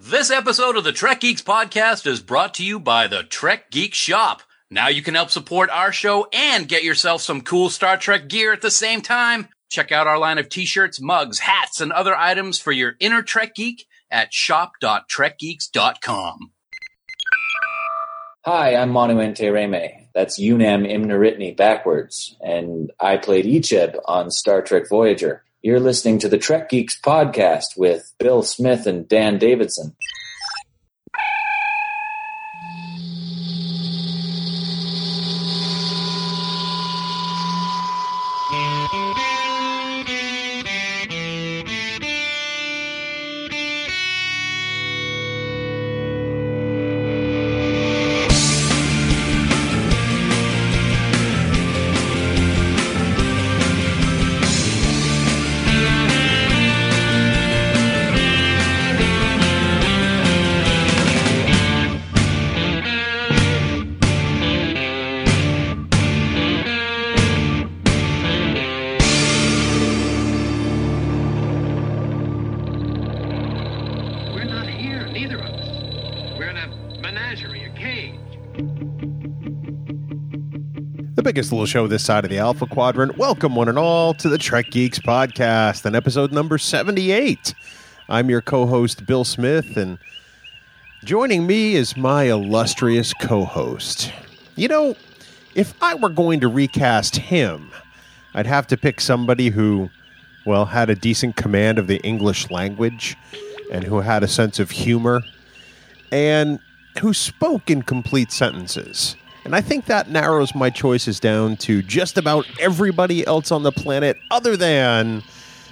This episode of the Trek Geeks podcast is brought to you by the Trek Geek Shop. Now you can help support our show and get yourself some cool Star Trek gear at the same time. Check out our line of t-shirts, mugs, hats, and other items for your inner Trek geek at shop.trekgeeks.com. Hi, I'm Monumente Reme. That's Unam Imnaritni backwards, and I played Icheb on Star Trek Voyager. You're listening to the Trek Geeks podcast with Bill Smith and Dan Davidson. Biggest little show this side of the Alpha Quadrant. Welcome, one and all, to the Trek Geeks podcast and episode number 78. I'm your co host, Bill Smith, and joining me is my illustrious co host. You know, if I were going to recast him, I'd have to pick somebody who, well, had a decent command of the English language and who had a sense of humor and who spoke in complete sentences. And I think that narrows my choices down to just about everybody else on the planet other than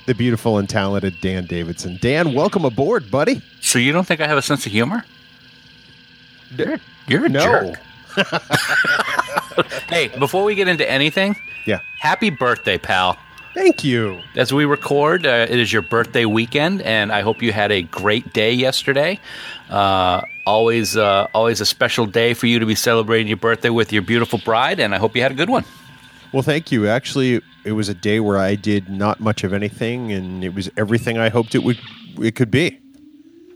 the beautiful and talented Dan Davidson. Dan, welcome aboard, buddy. So you don't think I have a sense of humor? You're, you're a No. jerk. Hey, before we get into anything, Yeah. happy birthday, pal. Thank you. As we record, uh, it is your birthday weekend, and I hope you had a great day yesterday. Uh, always, uh, always a special day for you to be celebrating your birthday with your beautiful bride, and I hope you had a good one. Well, thank you. Actually, it was a day where I did not much of anything, and it was everything I hoped it would it could be.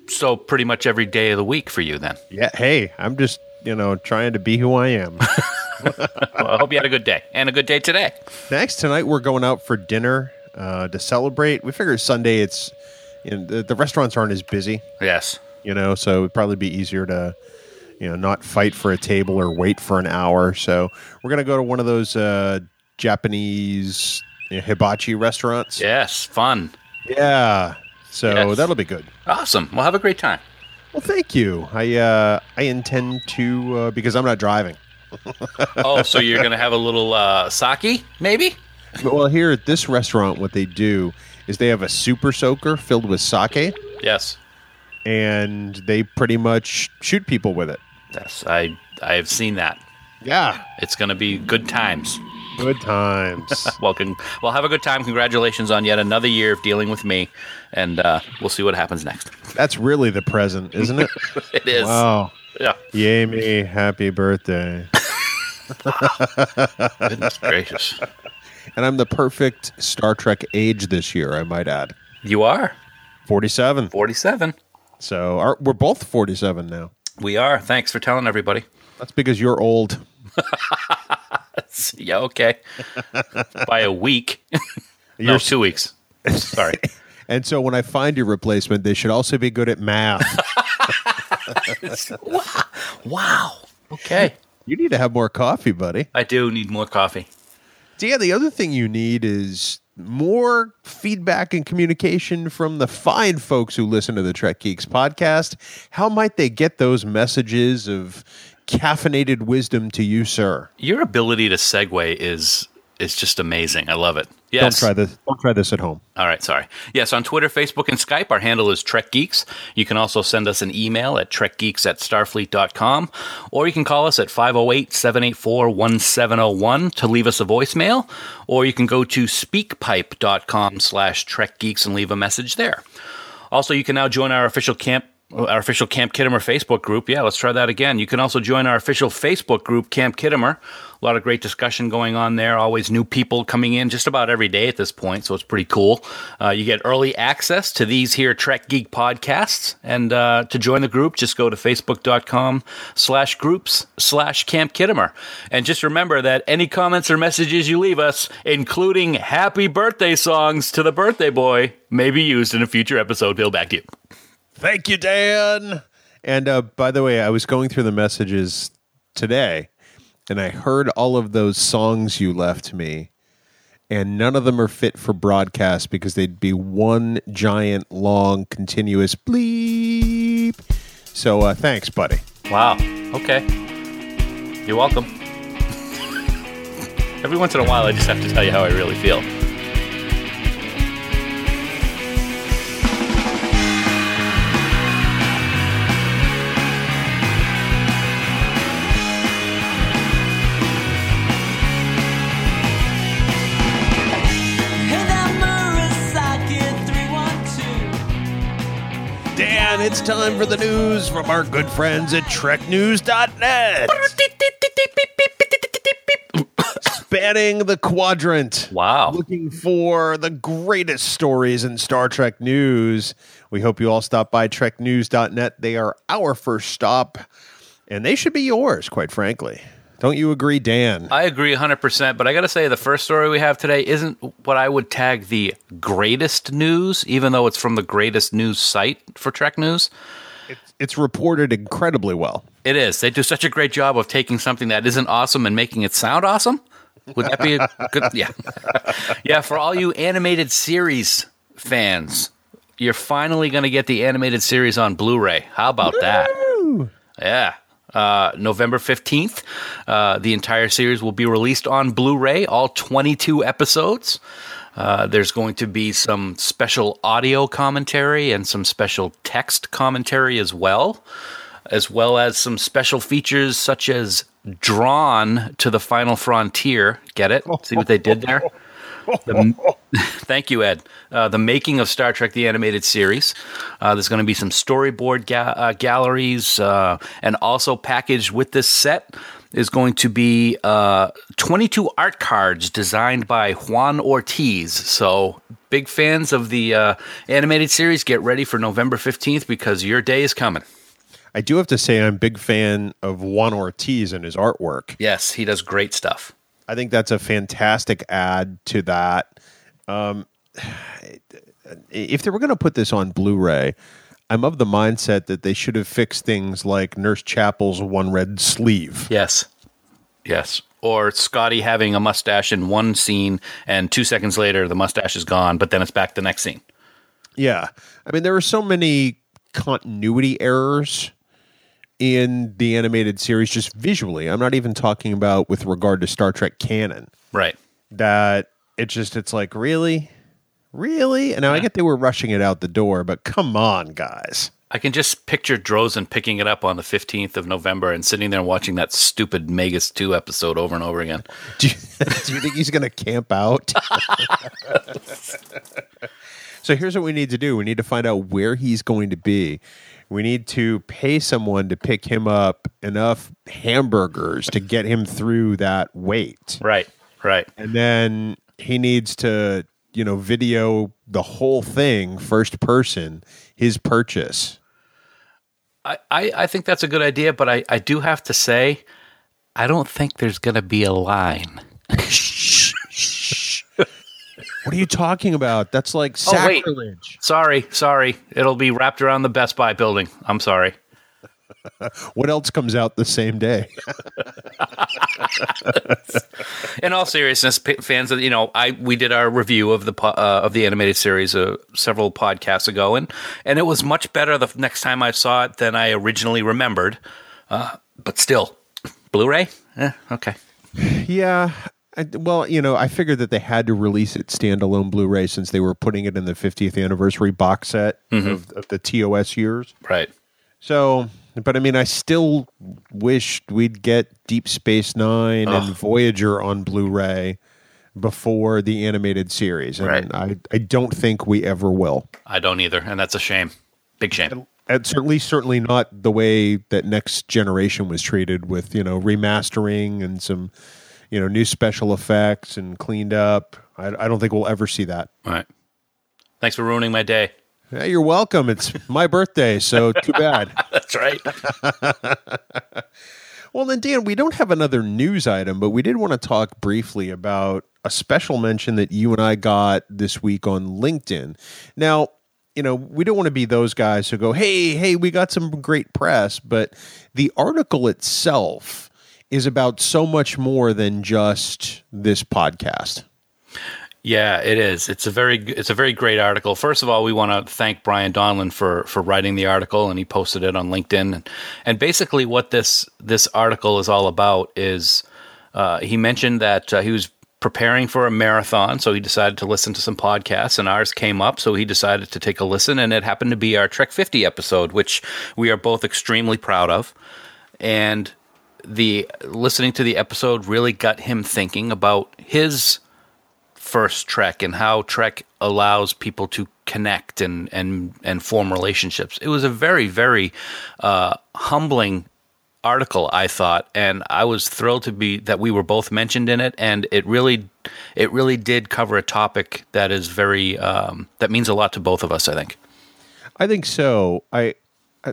So, pretty much every day of the week for you, then. Yeah. Hey, I'm just you know trying to be who I am. Well, I hope you had a good day and a good day today. Thanks. Tonight we're going out for dinner uh, to celebrate. We figure Sunday it's you know, the, the restaurants aren't as busy. Yes. You know so it'd probably be easier to you know not fight for a table or wait for an hour so we're gonna go to one of those uh japanese you know, hibachi restaurants Yes. Fun. yeah so Yes. that'll be good Awesome. Well, have a great time. well thank you i uh i intend to uh, because i'm not driving Oh, so you're going to have a little uh, sake, maybe? well here at this restaurant what they do is they have a super soaker filled with sake Yes. And they pretty much shoot people with it Yes. I I have seen that. yeah It's going to be good times. good times Well, con- well, have a good time. Congratulations on yet another year of dealing with me, and uh, we'll see what happens next. that's really the present isn't it It is. wow Yeah. Yay me, happy birthday. Goodness gracious. And I'm the perfect Star Trek age this year, I might add. You are 47. 47. So our, we're both 47 now. We are. Thanks for telling everybody. That's because you're old. Yeah. Okay. By a week. no, two weeks. Sorry. And so when I find your replacement, they should also be good at math. Wow. Okay. you need to have more coffee, buddy. I do need more coffee. Yeah. the other thing you need is more feedback and communication from the fine folks who listen to the Trek Geeks podcast. How might they get those messages of caffeinated wisdom to you, sir? Your ability to segue is is just amazing. I love it. Yes. Don't try this. Don't try this at home. All right, sorry. Yes, on Twitter, Facebook, and Skype, our handle is Trek Geeks. You can also send us an email at trekgeeks at starfleet.com, or you can call us at 508 784 1701 to leave us a voicemail, or you can go to speakpipe.com slash trekgeeks and leave a message there. Also, you can now join our official camp our official Camp Khitomer Facebook group. Yeah, let's try that again. You can also join our official Facebook group, Camp Khitomer. A lot of great discussion going on there. Always new people coming in just about every day at this point, so it's pretty cool. Uh, you get early access to these here Trek Geek podcasts. And uh, to join the group, just go to facebook.com slash groups slash Camp Khitomer. And just remember that any comments or messages you leave us, including happy birthday songs to the birthday boy, may be used in a future episode. Bill, back to you. Thank you, Dan. And uh, by the way, I was going through the messages today, and I heard all of those songs you left me, and none of them are fit for broadcast because they'd be one giant, long, continuous bleep. So uh, thanks, buddy. Wow. Okay. You're welcome. Every once in a while, I just have to tell you how I really feel. 312. It's time for the news from our good friends at TrekNews.net. Spanning the quadrant. Wow. Looking for the greatest stories in Star Trek news. We hope you all stop by TrekNews.net. They are our first stop, and they should be yours, quite frankly. Don't you agree, Dan? I agree 100%, but I got to say, the first story we have today isn't what I would tag the greatest news, even though it's from the greatest news site for Trek News. It's reported incredibly well. It is. They do such a great job of taking something that isn't awesome and making it sound awesome. Would that be a good? Yeah. yeah, for all you animated series fans, you're finally going to get the animated series on Blu ray. How about that? Yeah. Uh, November 15th, uh, the entire series will be released on Blu ray, all 22 episodes. Uh, there's going to be some special audio commentary and some special text commentary as well, as well as some special features such as Drawn to the Final Frontier. Get it? See what they did there? The, thank you, Ed. Uh, the making of Star Trek: The Animated Series. Uh, there's going to be some storyboard ga- uh, galleries, uh, and also packaged with this set is going to be uh, 22 art cards designed by Juan Ortiz. So, big fans of the uh, animated series, get ready for November 15th because your day is coming. I do have to say I'm a big fan of Juan Ortiz and his artwork. Yes, he does great stuff. I think that's a fantastic add to that. Um, if they were going to put this on Blu-ray, I'm of the mindset that they should have fixed things like Nurse Chapel's one red sleeve. Yes. Yes. Or Scotty having a mustache in one scene and two seconds later the mustache is gone, but then it's back the next scene. Yeah, I mean there are so many continuity errors in the animated series just visually. I'm not even talking about with regard to Star Trek canon. Right. that it just it's like really really and now i get they were rushing it out the door but come on guys I can just picture Drozen picking it up on the 15th of November and sitting there watching that stupid Megas-Tu episode over and over again. do you, do you think he's going to camp out so here's what we need to do we need to find out where he's going to be we need to pay someone to pick him up enough hamburgers to get him through that wait Right. Right. and then he needs to you know video the whole thing first person his purchase I, I, I think that's a good idea, but I, I do have to say, I don't think there's going to be a line. What are you talking about? That's like Oh, sacrilege. Sorry, sorry. It'll be wrapped around the Best Buy building. I'm sorry. What else comes out the same day? in all seriousness, fans of you know, I we did our review of the uh, of the animated series uh, several podcasts ago, and and it was much better the next time I saw it than I originally remembered. Uh, but still, Blu-ray, eh, okay. Yeah. I, well, you know, I figured that they had to release it standalone Blu-ray since they were putting it in the 50th anniversary box set mm-hmm. of, of the TOS years. Right. So, but I mean, I still wished we'd get Deep Space Nine and Voyager on Blu-ray before the animated series, and Right. I, I don't think we ever will. I don't either, and that's a shame. Big shame. and certainly certainly not the way that next generation was treated with you know remastering and some you know new special effects and cleaned up i, I don't think we'll ever see that All right. Thanks for ruining my day. yeah, you're welcome it's my birthday so too bad That's right. well then dan we don't have another news item but we did want to talk briefly about a special mention that you and i got this week on linkedin now you know, we don't want to be those guys who go, hey, hey, we got some great press, but the article itself is about so much more than just this podcast. Yeah, it is. It's a very it's a very great article. First of all, we want to thank Brian Donlin for for writing the article, and he posted it on LinkedIn. And, and basically, what this this article is all about is uh, he mentioned that uh, he was preparing for a marathon, so he decided to listen to some podcasts, and ours came up, so he decided to take a listen, and it happened to be our Trek 50 episode, which we are both extremely proud of. And the listening to the episode really got him thinking about his first Trek and how Trek allows people to connect and and and form relationships. It was a very very uh, humbling article, I thought, and I was thrilled to be that we were both mentioned in it, and it really it really did cover a topic that is very um, that means a lot to both of us. I think. I think so. I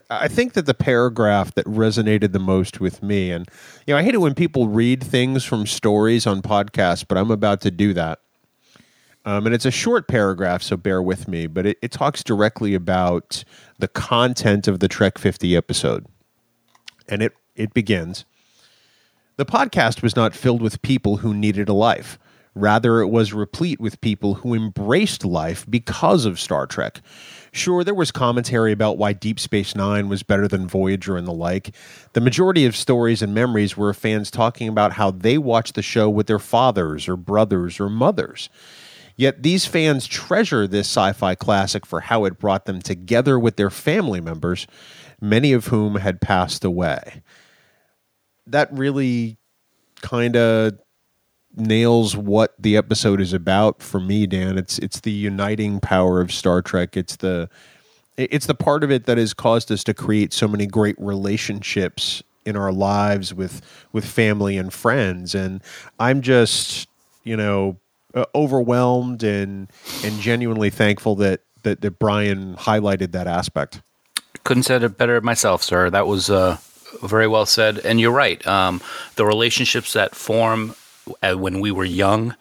I- think that the paragraph that resonated the most with me, and you know, I hate it when people read things from stories on podcasts, but I'm about to do that. Um, and it's a short paragraph, so bear with me. But it, it talks directly about the content of the Trek 50 episode, and it it begins. The podcast was not filled with people who needed a life. Rather, it was replete with people who embraced life because of Star Trek. Sure, there was commentary about why Deep Space Nine was better than Voyager and the like. The majority of stories and memories were of fans talking about how they watched the show with their fathers or brothers or mothers. Yet these fans treasure this sci fi classic for how it brought them together with their family members, many of whom had passed away. That really kind of nails what the episode is about for me, Dan. It's it's the uniting power of Star Trek. It's the it's the part of it that has caused us to create so many great relationships in our lives with with family and friends. And I'm just you know uh, overwhelmed and and genuinely thankful that that, that Brian highlighted that aspect. Couldn't said it better myself, sir. That was uh, very well said. And you're right. Um, the relationships that form when we were young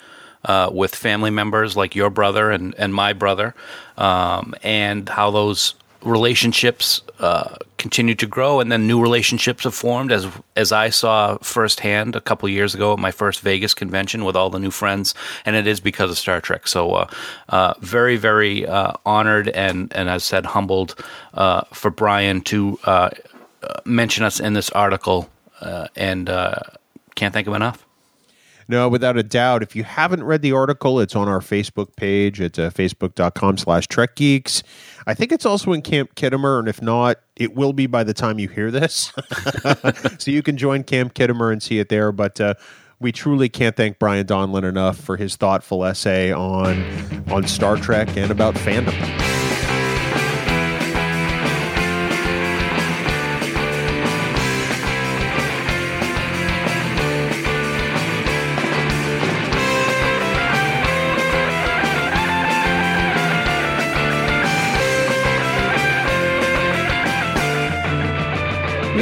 uh, with family members like your brother and, and my brother, um, and how those relationships uh, continue to grow, and then new relationships have formed. As as I saw firsthand a couple years ago at my first Vegas convention with all the new friends, and it is because of Star Trek. So, uh, uh, very very uh, honored and and as said humbled uh, for Brian to uh, uh, mention us in this article, uh, and uh, can't thank him enough. No, without a doubt. If you haven't read the article, it's on our Facebook page. It's uh, facebook.com slash Trek Geeks. I think it's also in Camp Khitomer, and if not, it will be by the time you hear this. so you can join Camp Khitomer and see it there. But uh, we truly can't thank Brian Donlin enough for his thoughtful essay on on Star Trek and about fandom.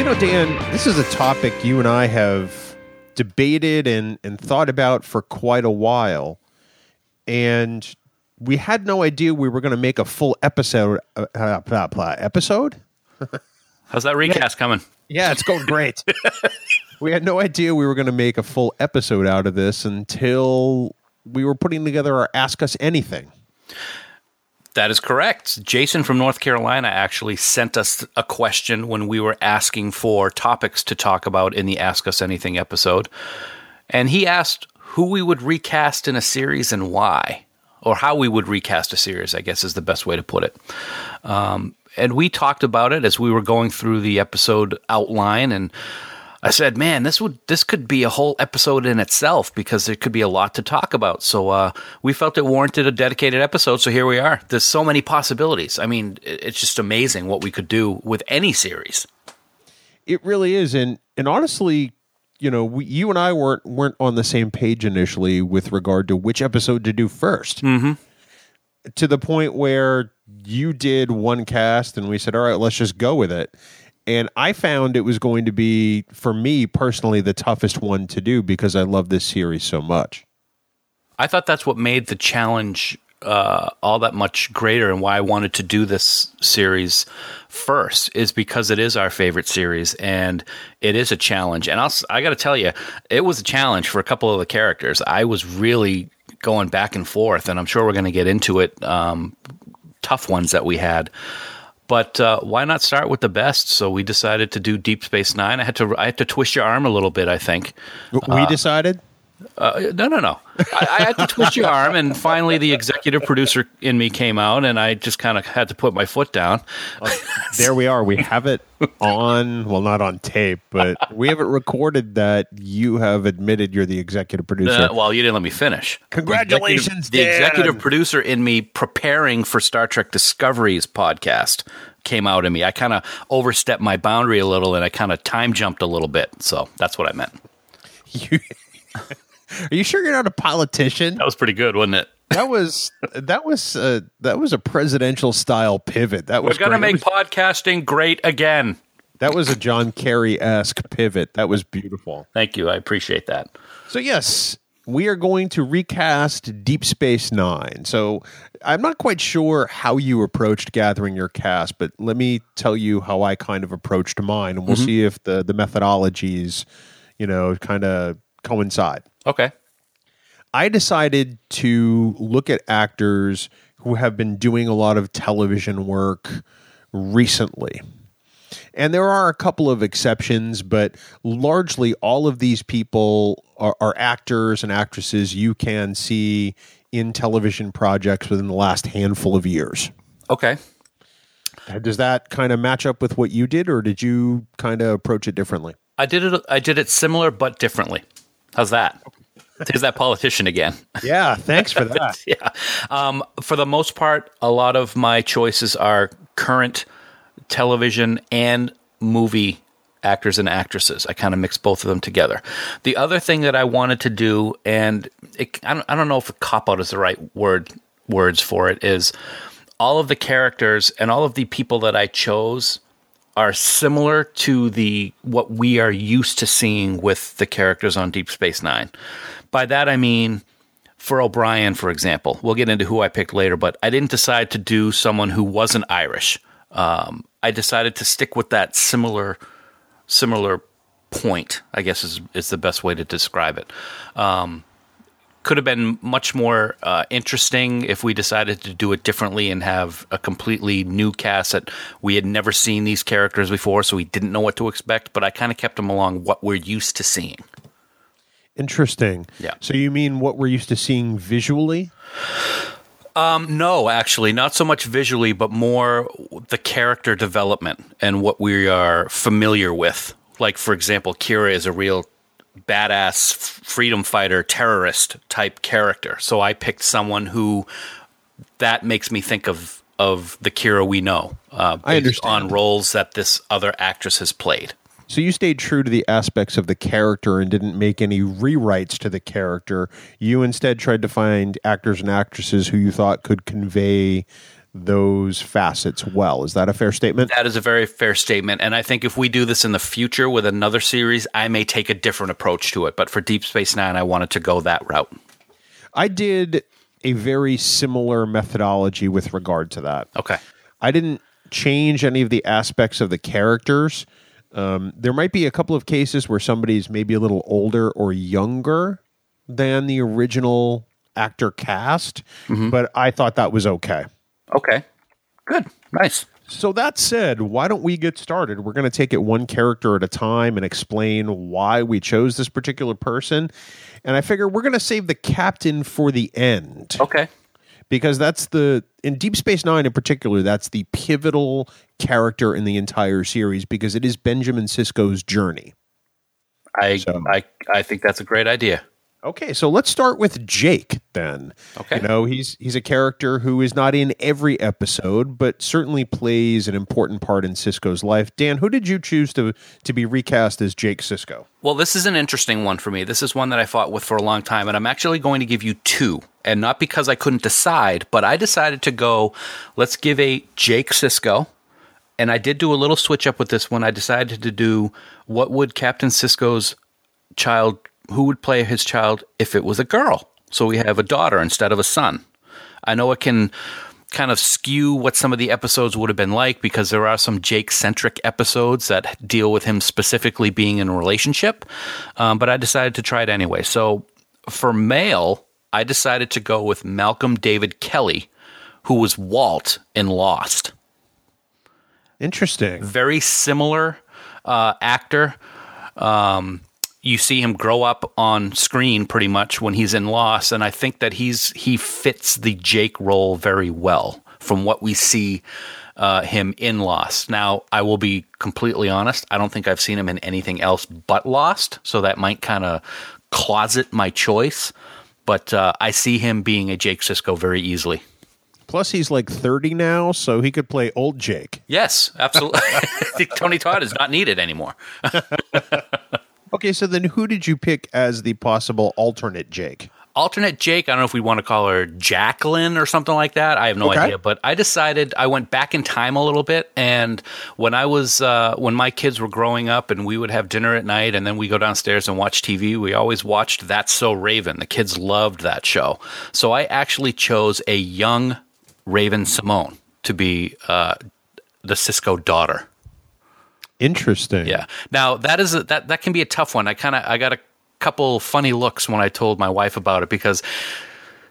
You know, Dan, this is a topic you and I have debated and, and thought about for quite a while. And we had no idea we were going to make a full episode. Uh, uh, episode? How's that recast coming? Yeah, it's going great. we had no idea we were going to make a full episode out of this until we were putting together our Ask Us Anything. That is correct. Jason from North Carolina actually sent us a question when we were asking for topics to talk about in the Ask Us Anything episode. And he asked who we would recast in a series and why, or how we would recast a series, I guess is the best way to put it. Um, and we talked about it as we were going through the episode outline and I said, "Man, this would this could be a whole episode in itself because there could be a lot to talk about." So uh, we felt it warranted a dedicated episode. So here we are. There's so many possibilities. I mean, it's just amazing what we could do with any series. It really is, and and honestly, you know, we, you and I weren't weren't on the same page initially with regard to which episode to do 1st Mm-hmm. To the point where you did one cast, and we said, "All right, let's just go with it." And I found it was going to be, for me personally, the toughest one to do because I love this series so much. I thought that's what made the challenge uh, all that much greater, and why I wanted to do this series first is because it is our favorite series, and it is a challenge. And I'll, I got to tell you, it was a challenge for a couple of the characters. I was really going back and forth, and I'm sure we're going to get into it. Um, tough ones that we had. But uh, why not start with the best? So we decided to do Deep Space Nine. I had to I had to twist your arm a little bit. I think. We decided. Uh, no, no, no. I, I had to twist your arm, and finally, the executive producer in me came out, and I just kind of had to put my foot down. there we are. We have it on, well, not on tape, but we have it recorded that you have admitted you're the executive producer. Uh, well, you didn't let me finish. Congratulations, the executive, the executive producer in me preparing for Star Trek Discovery's podcast came out in me. I kind of overstepped my boundary a little, and I kind of time jumped a little bit. So that's what I meant. You- are you sure you're not a politician? That was pretty good, wasn't it? That was that was uh, that was a presidential style pivot. That We're was gonna great. make podcasting great again. that was a John Kerry esque pivot. That was beautiful. Thank you. I appreciate that. So yes, we are going to recast Deep Space Nine. So I'm not quite sure how you approached gathering your cast, but let me tell you how I kind of approached mine, and we'll see if the the methodologies, you know, kind of coincide. Okay. I decided to look at actors who have been doing a lot of television work recently. And there are a couple of exceptions, but largely all of these people are, are actors and actresses you can see in television projects within the last handful of years. Okay. Does that kind of match up with what you did, or did you kind of approach it differently? I did it. I did it similar but differently. How's that? There's that politician again. Yeah, thanks for that. yeah. Um, for the most part, a lot of my choices are current television and movie actors and actresses. I kind of mix both of them together. The other thing that I wanted to do, and it, I, don't, I don't know if cop out is the right word words for it, is all of the characters and all of the people that I chose are similar to the what we are used to seeing with the characters on Deep Space Nine. By that I mean for O'Brien, for example, we'll get into who I picked later, but I didn't decide to do someone who wasn't Irish. Um, I decided to stick with that similar similar point. I guess is is the best way to describe it. Um, could have been much more uh, interesting if we decided to do it differently and have a completely new cast that we had never seen these characters before, so we didn't know what to expect. But I kind of kept them along what we're used to seeing. Interesting. Yeah. So you mean what we're used to seeing visually? Um, no, actually, not so much visually, but more the character development and what we are familiar with. Like, for example, Kira is a real badass freedom fighter, terrorist type character. So I picked someone who that makes me think of of the Kira we know. Uh, I understand. on roles that this other actress has played. So you stayed true to the aspects of the character and didn't make any rewrites to the character. You instead tried to find actors and actresses who you thought could convey those facets well. Is that a fair statement? That is a very fair statement. And I think if we do this in the future with another series, I may take a different approach to it. But for Deep Space Nine, I wanted to go that route. I did a very similar methodology with regard to that. Okay. I didn't change any of the aspects of the characters. Um, there might be a couple of cases where somebody's maybe a little older or younger than the original actor cast, but I thought that was okay. Okay. Good. Nice. So that said, why don't we get started? We're going to take it one character at a time and explain why we chose this particular person. And I figure we're going to save the captain for the end Okay. Because that's the in Deep Space 9 in particular, that's the pivotal character in the entire series because it is Benjamin Sisko's journey. I So- I I think that's a great idea. Okay, so let's start with Jake then. Okay. You know, he's he's a character who is not in every episode, but certainly plays an important part in Sisko's life. Dan, who did you choose to to be recast as Jake Sisko? Well, this is an interesting one for me. This is one that I fought with for a long time, and I'm actually going to give you two. And not because I couldn't decide, but I decided to go, let's give a Jake Sisko. And I did do a little switch up with this one. I decided to do what would Captain Sisko's child, who would play his child if it was a girl? So we have a daughter instead of a son. I know it can kind of skew what some of the episodes would have been like because there are some Jake centric episodes that deal with him specifically being in a relationship. Um, but I decided to try it anyway. So for male, I decided to go with Malcolm David Kelly, who was Walt in Lost Interesting. very similar uh, actor. Um, you see him grow up on screen pretty much when he's in Lost, and I think that he's he fits the Jake role very well from what we see uh, him in Lost. Now, I will be completely honest; I don't think I've seen him in anything else but Lost, so that might kind of closet my choice. But uh, I see him being a Jake Sisko very easily. Plus, he's like thirty now, so he could play old Jake. Yes, absolutely. Tony Todd is not needed anymore. Okay, so then who did you pick as the possible alternate Jake? alternate Jake. I don't know if we want to call her Jacqueline or something like that. I have no Okay. idea. But I decided I went back in time a little bit, and when I was uh, when my kids were growing up, and we would have dinner at night, and then we go downstairs and watch TV. We always watched That's So Raven. The kids loved that show, so I actually chose a young Raven-Symoné to be uh, the Sisko daughter. Interesting. Yeah. Now that is a, that that can be a tough one. I kind of I got a couple funny looks when I told my wife about it because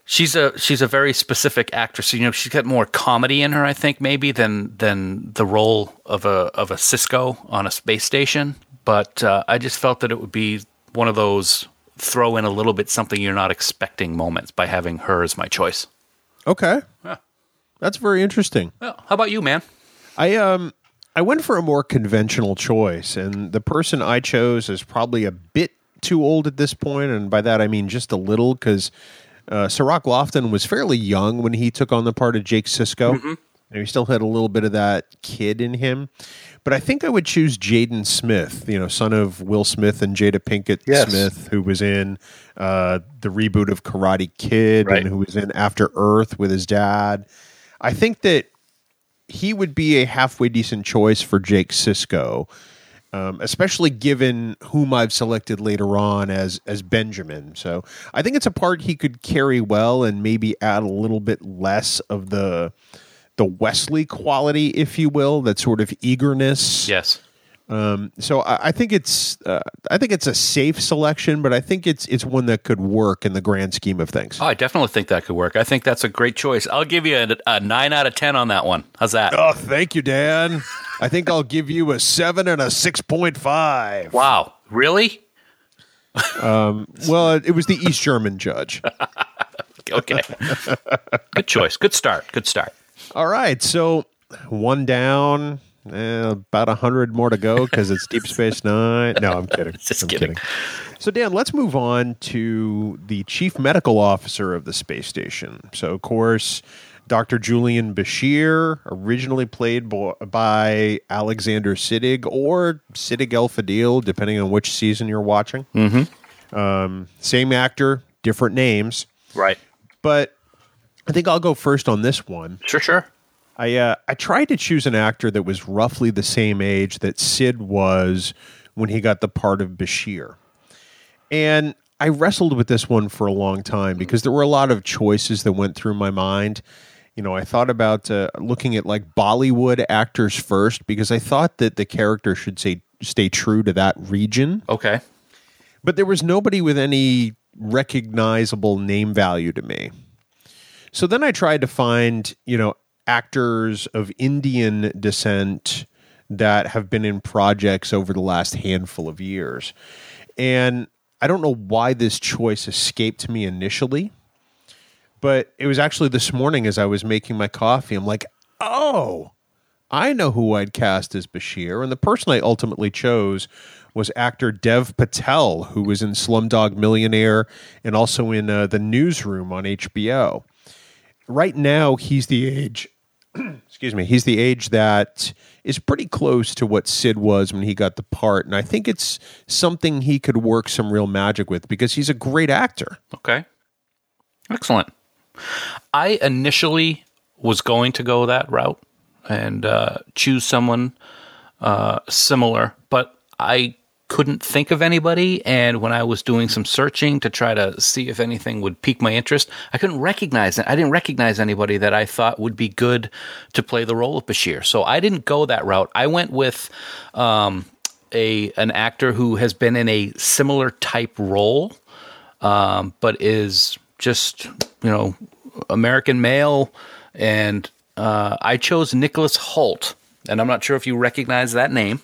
she's a she's a very specific actress. You know, she's got more comedy in her, I think, maybe than than the role of a of a Sisko on a space station. But uh, I just felt that it would be one of those throw in a little bit something you're not expecting moments by having her as my choice. Okay. Yeah. That's very interesting. Well, how about you, man? I um I went for a more conventional choice, and the person I chose is probably a bit too old at this point, and by that I mean just a little, because uh, Cirroc Lofton was fairly young when he took on the part of Jake Sisko. And he still had a little bit of that kid in him. But I think I would choose Jaden Smith, you know, son of Will Smith and Jada Pinkett Yes. Smith, who was in uh, the reboot of Karate Kid Right. and who was in After Earth with his dad. I think that he would be a halfway decent choice for Jake Sisko, um, especially given whom I've selected later on as as Benjamin. So I think it's a part he could carry well and maybe add a little bit less of the the Wesley quality, if you will, that sort of eagerness. Yes. So I, I think it's uh, I think it's a safe selection, but I think it's it's one that could work in the grand scheme of things. Oh, I definitely think that could work. I think that's a great choice. I'll give you a, a nine out of ten on that one. How's that? Oh, thank you, Dan. I think I'll give you a seven and a six point five. Wow, really? Well, it was the East German judge. Okay. Good choice. Good start. Good start. All right, so one down, eh, about a hundred more to go because it's Deep Space Nine. No, I'm kidding. Just I'm kidding. So, Dan, let's move on to the chief medical officer of the space station. So, of course, Dr. Julian Bashir, originally played bo- by Alexander Siddig or Siddig El Fadil, depending on which season you're watching. Mm-hmm. Um, same actor, different names. Right. But I think I'll go first on this one. Sure, sure. I uh, I tried to choose an actor that was roughly the same age that Sid was when he got the part of Bashir, and I wrestled with this one for a long time because there were a lot of choices that went through my mind. You know, I thought about uh, looking at like Bollywood actors first because I thought that the character should say stay true to that region, Okay. but there was nobody with any recognizable name value to me. So then I tried to find, you know, actors of Indian descent that have been in projects over the last handful of years. And I don't know why this choice escaped me initially, but it was actually this morning as I was making my coffee. I'm like, oh, I know who I'd cast as Bashir, and the person I ultimately chose was actor Dev Patel, who was in Slumdog Millionaire and also in uh, The Newsroom on HBO. Right now, he's the age. excuse me. He's the age that is pretty close to what Sid was when he got the part, and I think it's something he could work some real magic with because he's a great actor. Okay. Excellent. I initially was going to go that route and uh, choose someone uh, similar, but I couldn't think of anybody. And when I was doing some searching to try to see if anything would pique my interest, I couldn't recognize it. I didn't recognize anybody that I thought would be good to play the role of Bashir. So I didn't go that route. I went with um, a an actor who has been in a similar type role, um, but is just you know American male, and uh, I chose Nicholas Hoult, and I'm not sure if you recognize that name.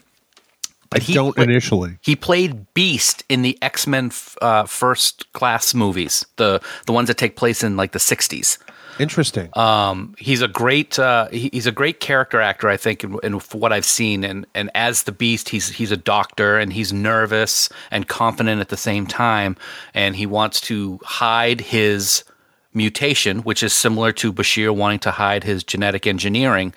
But I don't pla- initially. He played Beast in the X Men uh, First Class movies, the the ones that take place in like the '60s. Interesting. Um, he's a great uh, he, he's a great character actor, I think, in, in what I've seen. And and as the Beast, he's he's a doctor and he's nervous and confident at the same time, and he wants to hide his mutation, which is similar to Bashir wanting to hide his genetic engineering.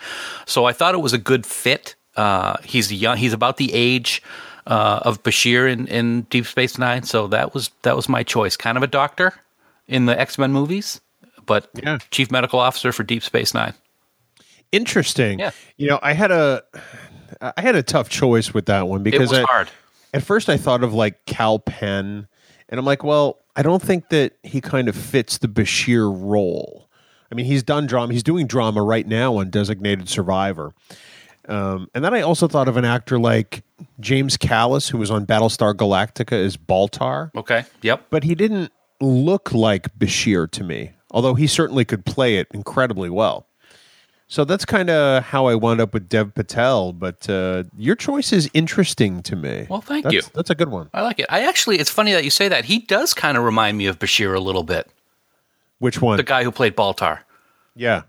So I thought it was a good fit. Uh, he's young. He's about the age uh, of Bashir in, in Deep Space Nine. So that was that was my choice. Kind of a doctor in the X Men movies, but Yeah. chief medical officer for Deep Space Nine. Interesting. Yeah. You know, I had a I had a tough choice with that one It because was I, hard. at first I thought of like Kal Penn, and I'm like, well, I don't think that he kind of fits the Bashir role. I mean, he's done drama. He's doing drama right now on Designated Survivor. Um, and then I also thought of an actor like James Callis, who was on Battlestar Galactica as Baltar, Okay. Yep. but he didn't look like Bashir to me, although he certainly could play it incredibly well. So that's kind of how I wound up with Dev Patel. But uh, your choice is interesting to me. Well, thank That's- you. That's a good one. I like it. I actually, it's funny that you say that. He does kind of remind me of Bashir a little bit. Which one? The guy who played Baltar. yeah,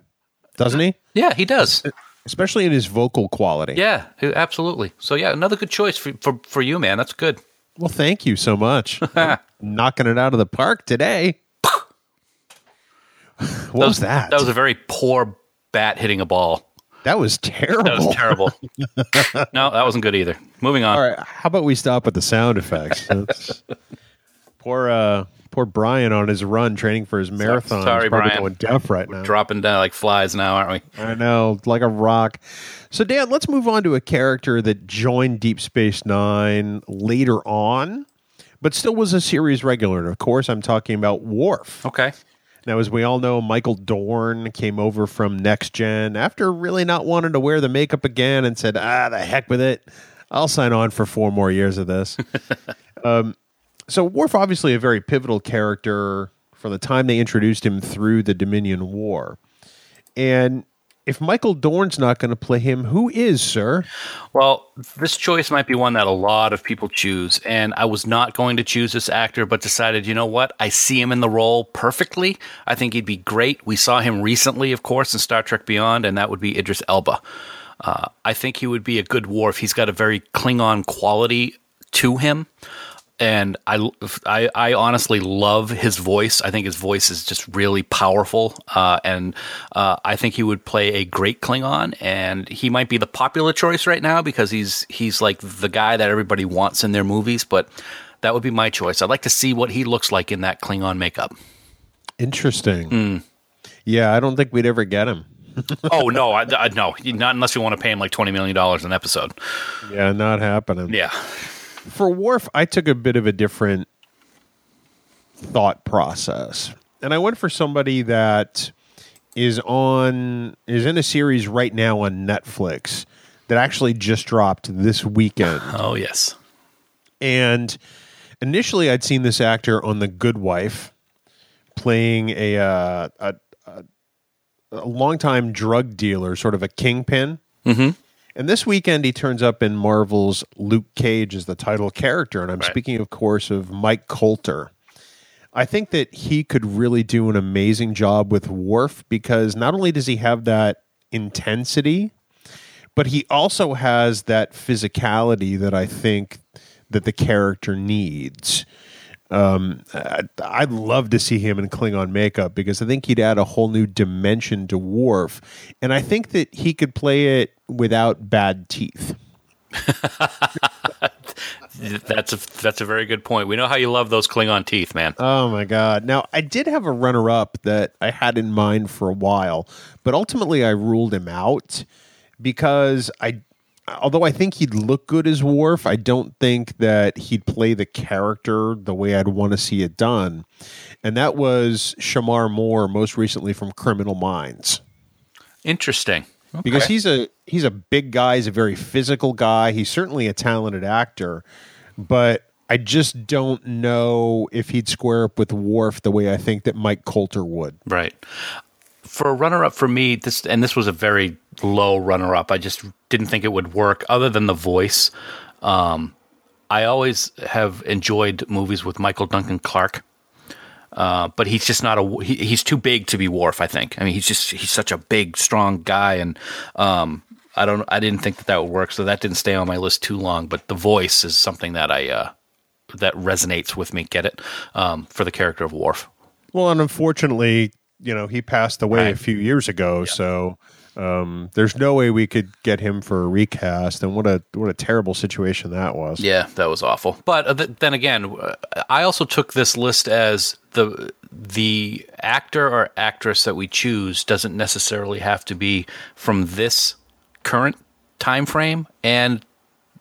doesn't he? Yeah, he does. Especially in his vocal quality. Yeah, absolutely. So yeah, another good choice for for, for you, man. That's good. Well, thank you so much. Knocking it out of the park today. what was that? That was a very poor bat hitting a ball. That was terrible. That was terrible. no, that wasn't good either. Moving on. All right, how about we stop with the sound effects? Poor, uh, poor Brian on his run training for his marathon. sorry, He's probably Brian. going deaf right now. Dropping down like flies now, aren't we? I know, like a rock. So, Dan, let's move on to a character that joined Deep Space Nine later on, but still was a series regular. And of course, I'm talking about Worf. Okay. Now, as we all know, Michael Dorn came over from Next Gen after really not wanting to wear the makeup again and said, ah, the heck with it. I'll sign on for four more years of this. um, so, Worf, obviously, a very pivotal character from the time they introduced him through the Dominion War. And if Michael Dorn's not going to play him, who is, sir? Well, this choice might be one that a lot of people choose, and I was not going to choose this actor, but decided, you know what? I see him in the role perfectly. I think he'd be great. We saw him recently, of course, in Star Trek Beyond, and that would be Idris Elba. Uh, I think he would be a good Worf. He's got a very Klingon quality to him. And I, I, I honestly love his voice. I think his voice is just really powerful, uh, and uh, I think he would play a great Klingon. And he might be the popular choice right now because he's he's like the guy that everybody wants in their movies. But that would be my choice. I'd like to see what he looks like in that Klingon makeup. Interesting. Yeah, I don't think we'd ever get him. oh no, I, I, no, not unless you want to pay him like twenty million dollars an episode. Yeah, not happening. Yeah, for Worf, I took a bit of a different thought process, and I went for somebody that is on is in a series right now on Netflix that actually just dropped this weekend. Oh yes, and initially, I'd seen this actor on The Good Wife playing a uh, a, a, a longtime drug dealer, sort of a kingpin. Mm-hmm. And this weekend, he turns up in Marvel's Luke Cage as the title character. And I'm Right. speaking, of course, of Mike Colter. I think that he could really do an amazing job with Worf because not only does he have that intensity, but he also has that physicality that I think that the character needs. Um, I- I'd love to see him in Klingon makeup because I think he'd add a whole new dimension to Worf, and I think that he could play it without bad teeth. That's a that's a very good point. We know how you love those Klingon teeth, man. Oh my god! Now I did have a runner-up that I had in mind for a while, but ultimately I ruled him out because I, although I think he'd look good as Worf, I don't think that he'd play the character the way I'd want to see it done, and that was Shemar Moore, most recently from Criminal Minds. Interesting. because he's a he's a big guy. He's a very physical guy. He's certainly a talented actor, but I just don't know if he'd square up with Worf the way I think that Mike Colter would. Right. For a runner up for me, this and this was a very low runner up. I just didn't think it would work other than the voice. Um, I always have enjoyed movies with Michael Duncan Clark. Uh, but he's just not a he, he's too big to be Worf, I think. I mean, he's just he's such a big, strong guy and um, I don't I didn't think that that would work, so that didn't stay on my list too long, but the voice is something that I uh, that resonates with me, get it? Um, for the character of Worf. Well, and unfortunately, you know, he passed away a few years ago, so um, there's no way we could get him for a recast. And what a what a terrible situation that was. Yeah, that was awful. But uh, th- then again, uh, I also took this list as the the actor or actress that we choose doesn't necessarily have to be from this current time frame, and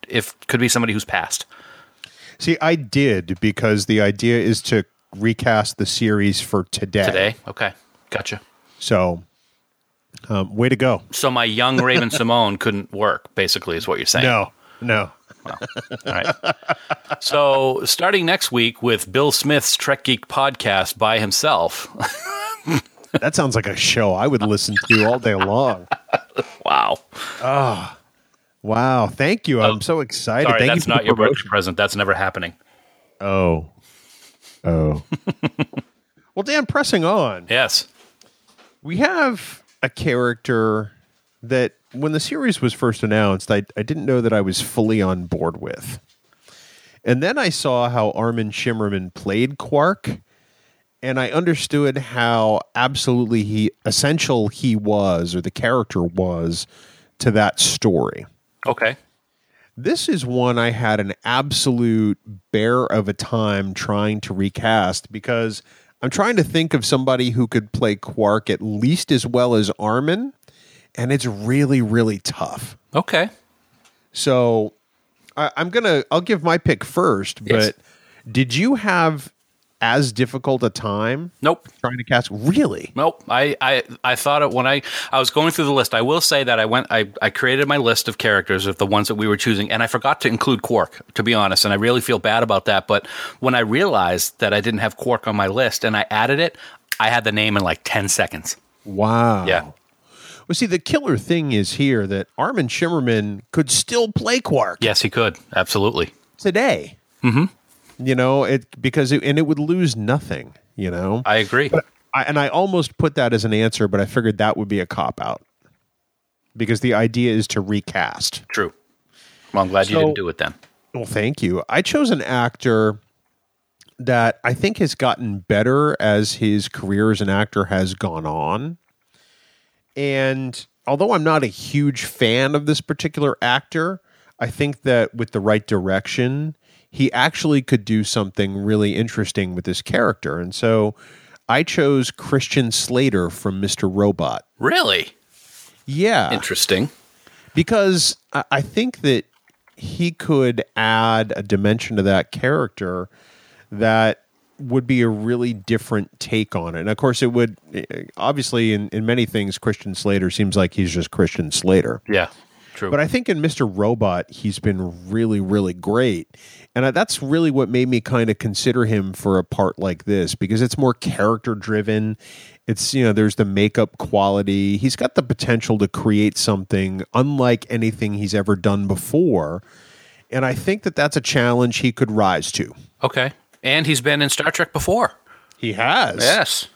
if could be somebody who's passed. See, I did because the idea is to recast the series for today. Today, okay, gotcha. So, um, way to go. So my young Raven Simone couldn't work. Basically, is what you're saying. No, no. All right. So starting next week with Bill Smith's Trek Geek podcast by himself. That sounds like a show I would listen to all day long. wow. Oh, wow. Thank you. I'm so excited. Sorry, Thank that's you for not your birthday present. That's never happening. Oh. Oh. well, Dan, pressing on. Yes. We have a character that when the series was first announced, I, I didn't know that I was fully on board with. And then I saw how Armin Shimerman played Quark, and I understood how absolutely he essential he was, or the character was, to that story. Okay. This is one I had an absolute bear of a time trying to recast because I'm trying to think of somebody who could play Quark at least as well as Armin, and it's really, really tough. Okay. So I, I'm gonna I'll give my pick first, Yes. but did you have as difficult a time Nope. trying to cast? Really? Nope. I, I, I thought it when I, I was going through the list. I will say that I went, I, I created my list of characters of the ones that we were choosing, and I forgot to include Quark, to be honest, and I really feel bad about that. But when I realized that I didn't have Quark on my list and I added it, I had the name in like 10 seconds. Wow. Yeah. Well, see, the killer thing is here that Armin Shimerman could still play Quark. Yes, he could. Absolutely. today. Mm-hmm. You know, it because it, and it would lose nothing. You know, I agree. I, and I almost put that as an answer, but I figured that would be a cop out because the idea is to recast. True. Well, I'm glad you didn't do it then. Well, thank you. I chose an actor that I think has gotten better as his career as an actor has gone on. And although I'm not a huge fan of this particular actor, I think that with the right direction, he actually could do something really interesting with this character. And so I chose Christian Slater from Mr. Robot. Really? Yeah Interesting. because I, think that he could add a dimension to that character that would be a really different take on it. And of course, it would eh, obviously in, in many things, Christian Slater seems like he's just Christian Slater. Yeah. True. But I think in Mr. Robot, he's been really, really great. And I- that's really what made me kind of consider him for a part like this because it's more character driven. It's, you know, there's the makeup quality. He's got the potential to create something unlike anything he's ever done before. And I think that that's a challenge he could rise to. okay. And he's been in Star Trek before. He has. Yes.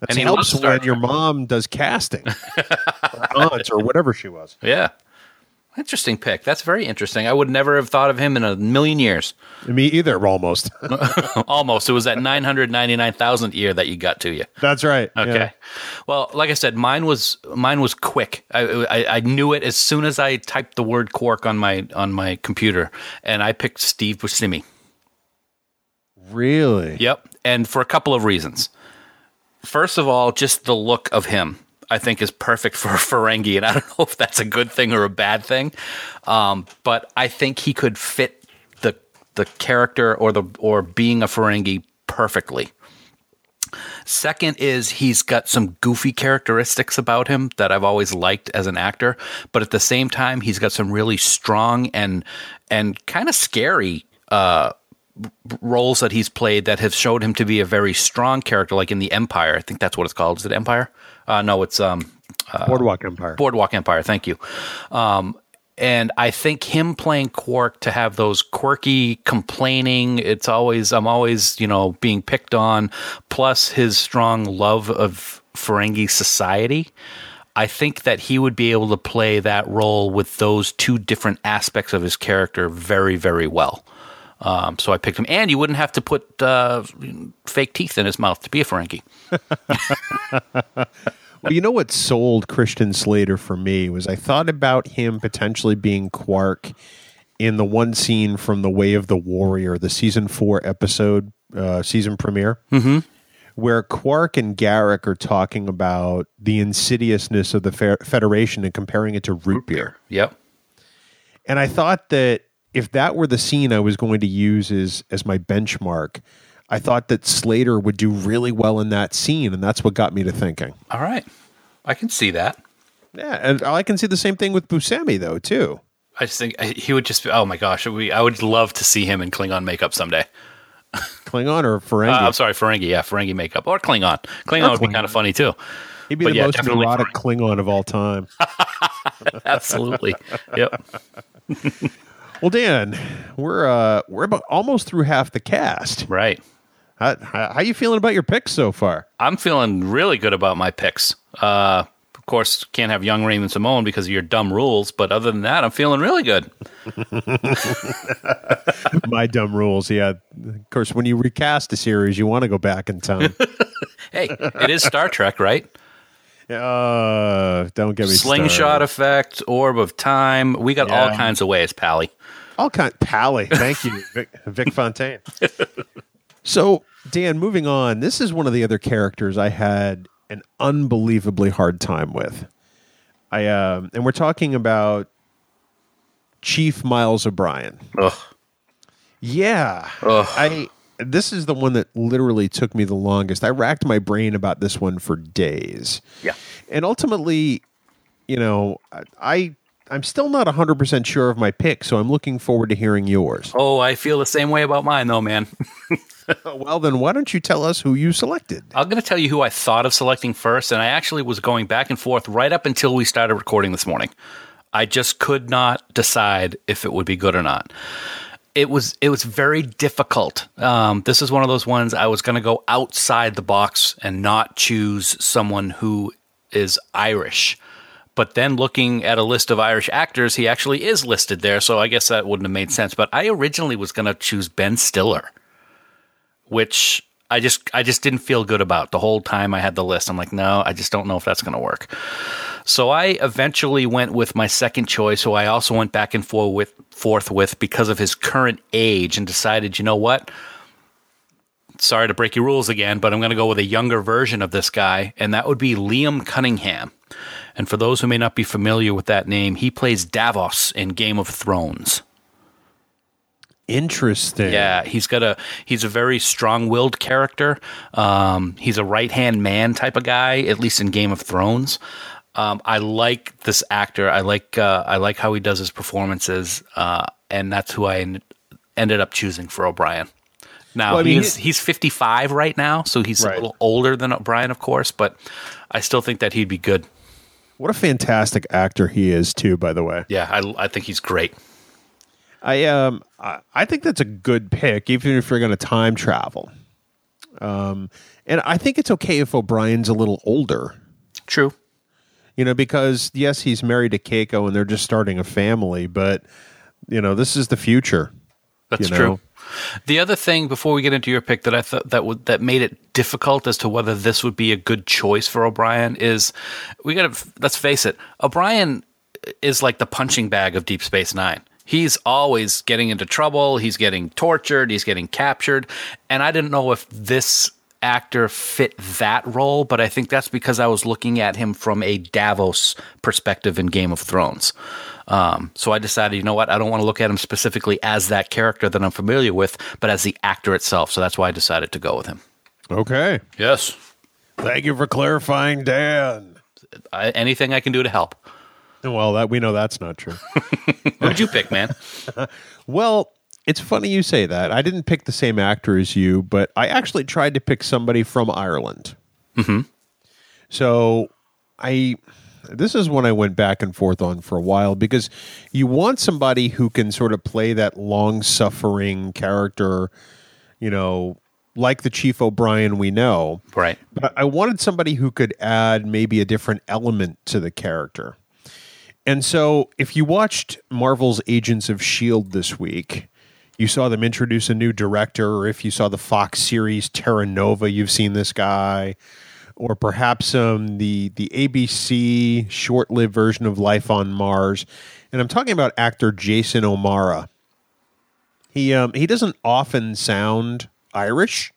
That And he helps when your mom does casting or aunt or whatever she was. Yeah. Interesting pick. That's very interesting. I would never have thought of him in a million years. Me either, almost. Almost. It was that 999,000th year that you got to you. That's right. Okay. Yeah. Well, like I said, mine was mine was quick. I, I I knew it as soon as I typed the word quark on my on my computer, and I picked Steve Buscemi. Really? Yep, and for a couple of reasons. First of all, just the look of him, I think, is perfect for Ferengi, and I don't know if that's a good thing or a bad thing, um, but I think he could fit the the character or the or being a Ferengi perfectly. Second is he's got some goofy characteristics about him that I've always liked as an actor, but at the same time he's got some really strong and and kind of scary uh, roles that he's played that have showed him to be a very strong character, like in the Empire. I think that's what it's called. Is it Empire? Uh, no, it's um, Boardwalk Empire. Boardwalk Empire. Thank you. Um, and I think him playing Quark to have those quirky complaining, it's always, I'm always, you know, being picked on, plus his strong love of Ferengi society. I think that he would be able to play that role with those two different aspects of his character very, very well. Um, so I picked him, and you wouldn't have to put uh, fake teeth in his mouth to be a Ferengi. Well, you know what sold Christian Slater for me was I thought about him potentially being Quark in the one scene from The Way of the Warrior, the season four episode, uh, season premiere, mm-hmm. where Quark and Garak are talking about the insidiousness of the fe- Federation and comparing it to root beer. Yep. And I thought that if that were the scene I was going to use as as my benchmark, I thought that Slater would do really well in that scene, and that's what got me to thinking. All right. I can see that. Yeah, and I can see the same thing with Buscemi though too. I just think he would just be, oh my gosh, we, I would love to see him in Klingon makeup someday. Klingon or Ferengi. Uh, I'm sorry, Ferengi, yeah, Ferengi makeup. Or Klingon. Klingon would be kind of funny too. He'd be but the yeah, most neurotic Klingon of all time. Absolutely. yep. well, Dan, we're uh, we're about almost through half the cast. Right. How, how, how you feeling about your picks so far? I'm feeling really good about my picks. Uh, of course, can't have young Raven-Symoné because of your dumb rules, but other than that, I'm feeling really good. My dumb rules. Yeah, of course. When you recast a series, you want to go back in time. Hey, it is Star Trek, right? uh, don't get me Slingshot started. effect, orb of time. We got all kinds of ways, Pally. All kind. Pally. Thank you, Vic, Vic Fontaine. so, Dan, moving on. This is one of the other characters I had an unbelievably hard time with. I um, and we're talking about Chief Miles O'Brien. Ugh. Yeah, Ugh. I. This is the one that literally took me the longest. I racked my brain about this one for days. Yeah. and ultimately, you know, I I'm still not 100% sure of my pick, so I'm looking forward to hearing yours. Oh, I feel the same way about mine, though, man. Well, then why don't you tell us who you selected? I'm going to tell you who I thought of selecting first, and I actually was going back and forth right up until we started recording this morning. I just could not decide if it would be good or not. It was it was very difficult. Um, this is one of those ones I was going to go outside the box and not choose someone who is Irish. But then looking at a list of Irish actors, he actually is listed there, so I guess that wouldn't have made sense. But I originally was going to choose Ben Stiller which I just I just didn't feel good about the whole time I had the list. I'm like, no, I just don't know if that's going to work. So I eventually went with my second choice, who I also went back and forth with, forth with because of his current age, and decided, you know what? Sorry to break your rules again, but I'm going to go with a younger version of this guy, and that would be Liam Cunningham. And for those who may not be familiar with that name, he plays Davos in Game of Thrones. Interesting. Yeah, he's got a he's a very strong-willed character. Um, he's a right-hand man type of guy, at least in Game of Thrones. Um, I like this actor. I like uh, I like how he does his performances, uh, and that's who I en- ended up choosing for O'Brien. Now Well, I mean, he's he- he's 55 right now, so he's Right. a little older than O'Brien, of course, but I still think that he'd be good. What a fantastic actor he is, too. By the way, Yeah, I, I think he's great. I um I, I think that's a good pick, even if you're going to time travel. Um, and I think it's okay if O'Brien's a little older. True. You know, because yes, he's married to Keiko and they're just starting a family, but you know, this is the future. That's you true. The other thing before we get into your pick that I thought that would that made it difficult as to whether this would be a good choice for O'Brien is we got to let's face it, O'Brien is like the punching bag of Deep Space 9. He's always getting into trouble, he's getting tortured, he's getting captured, and I didn't know if this actor fit that role, but I think that's because I was looking at him from a Davos perspective in Game of Thrones. Um, so I decided, you know what, I don't want to look at him specifically as that character that I'm familiar with, but as the actor itself. So that's why I decided to go with him. Okay. Yes. Thank you for clarifying, Dan. I, anything I can do to help. Well, that we know that's not true. Who'd you pick, man? Well, it's funny you say that. I didn't pick the same actor as you, but I actually tried to pick somebody from Ireland. Mm-hmm. So I. This is one I went back and forth on for a while because you want somebody who can sort of play that long suffering character, you know, like the Chief O'Brien we know. right. But I wanted somebody who could add maybe a different element to the character. And so, if you watched Marvel's Agents of S.H.I.E.L.D. this week, you saw them introduce a new director, or if you saw the Fox series Terra Nova, you've seen this guy, or perhaps um, the, the ABC short lived version of Life on Mars. And I'm talking about actor Jason O'Mara. He, um, he doesn't often sound Irish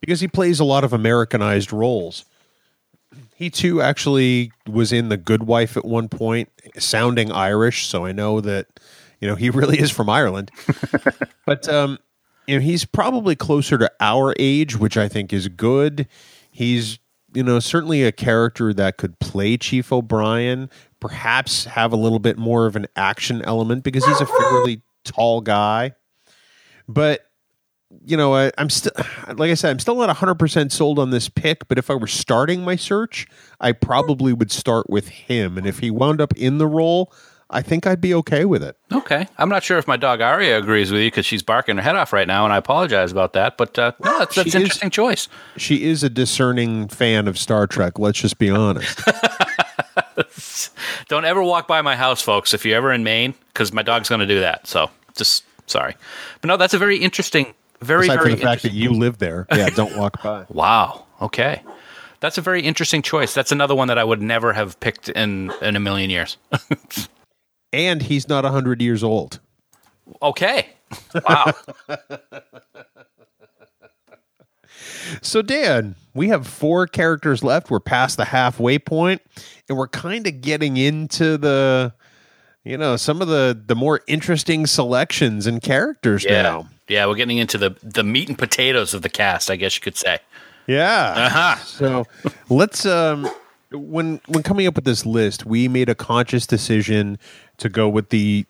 because he plays a lot of Americanized roles. He too actually was in The Good Wife at one point, sounding Irish. So I know that you know he really is from Ireland. but um, you know he's probably closer to our age, which I think is good. He's you know certainly a character that could play Chief O'Brien, perhaps have a little bit more of an action element because he's a fairly tall guy. But you know, I, I'm still, like I said, I'm still not 100% sold on this pick, but if I were starting my search, I probably would start with him. And if he wound up in the role, I think I'd be okay with it. Okay. I'm not sure if my dog Aria agrees with you because she's barking her head off right now, and I apologize about that. But uh, no, that's, that's an interesting choice. She is a discerning fan of Star Trek, let's just be honest. Don't ever walk by my house, folks, if you're ever in Maine, because my dog's going to do that. So just sorry. But no, that's a very interesting, very, Aside very from the fact that you live there. Yeah, don't walk by. Wow. Okay. That's a very interesting choice. That's another one that I would never have picked in, in a million years. And he's not 100 years old. okay. Wow. So, Dan, we have four characters left. We're past the halfway point, and we're kind of getting into the, you know, some of the the more interesting selections and characters yeah. now. Yeah, we're getting into the, the meat and potatoes of the cast, I guess you could say. Yeah. Uh-huh. So let's um when when coming up with this list, we made a conscious decision to go with the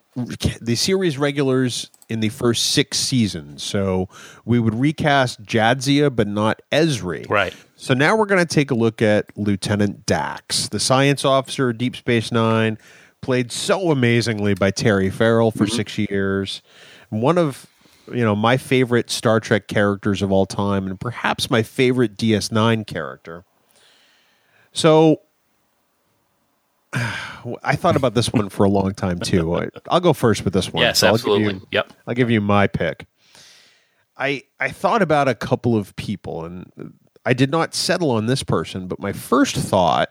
the series regulars in the first six seasons. So we would recast Jadzia, but not Ezri. Right. So now we're going to take a look at Lieutenant Dax, the science officer, of Deep Space Nine, played so amazingly by Terry Farrell for mm-hmm. six years. One of you know my favorite Star Trek characters of all time, and perhaps my favorite DS9 character. So I thought about this one for a long time too. I'll go first with this one. Yes, So I'll give you- absolutely. Yep. I'll give you my pick. I I thought about a couple of people and I did not settle on this person, but my first thought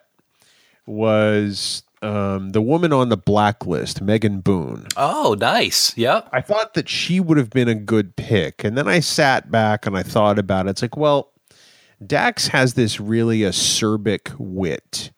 was um, the woman on the blacklist, Megan Boone. Oh, nice. Yep. I thought that she would have been a good pick. And then I sat back and I thought about it. It's like, well, Dax has this really acerbic wit.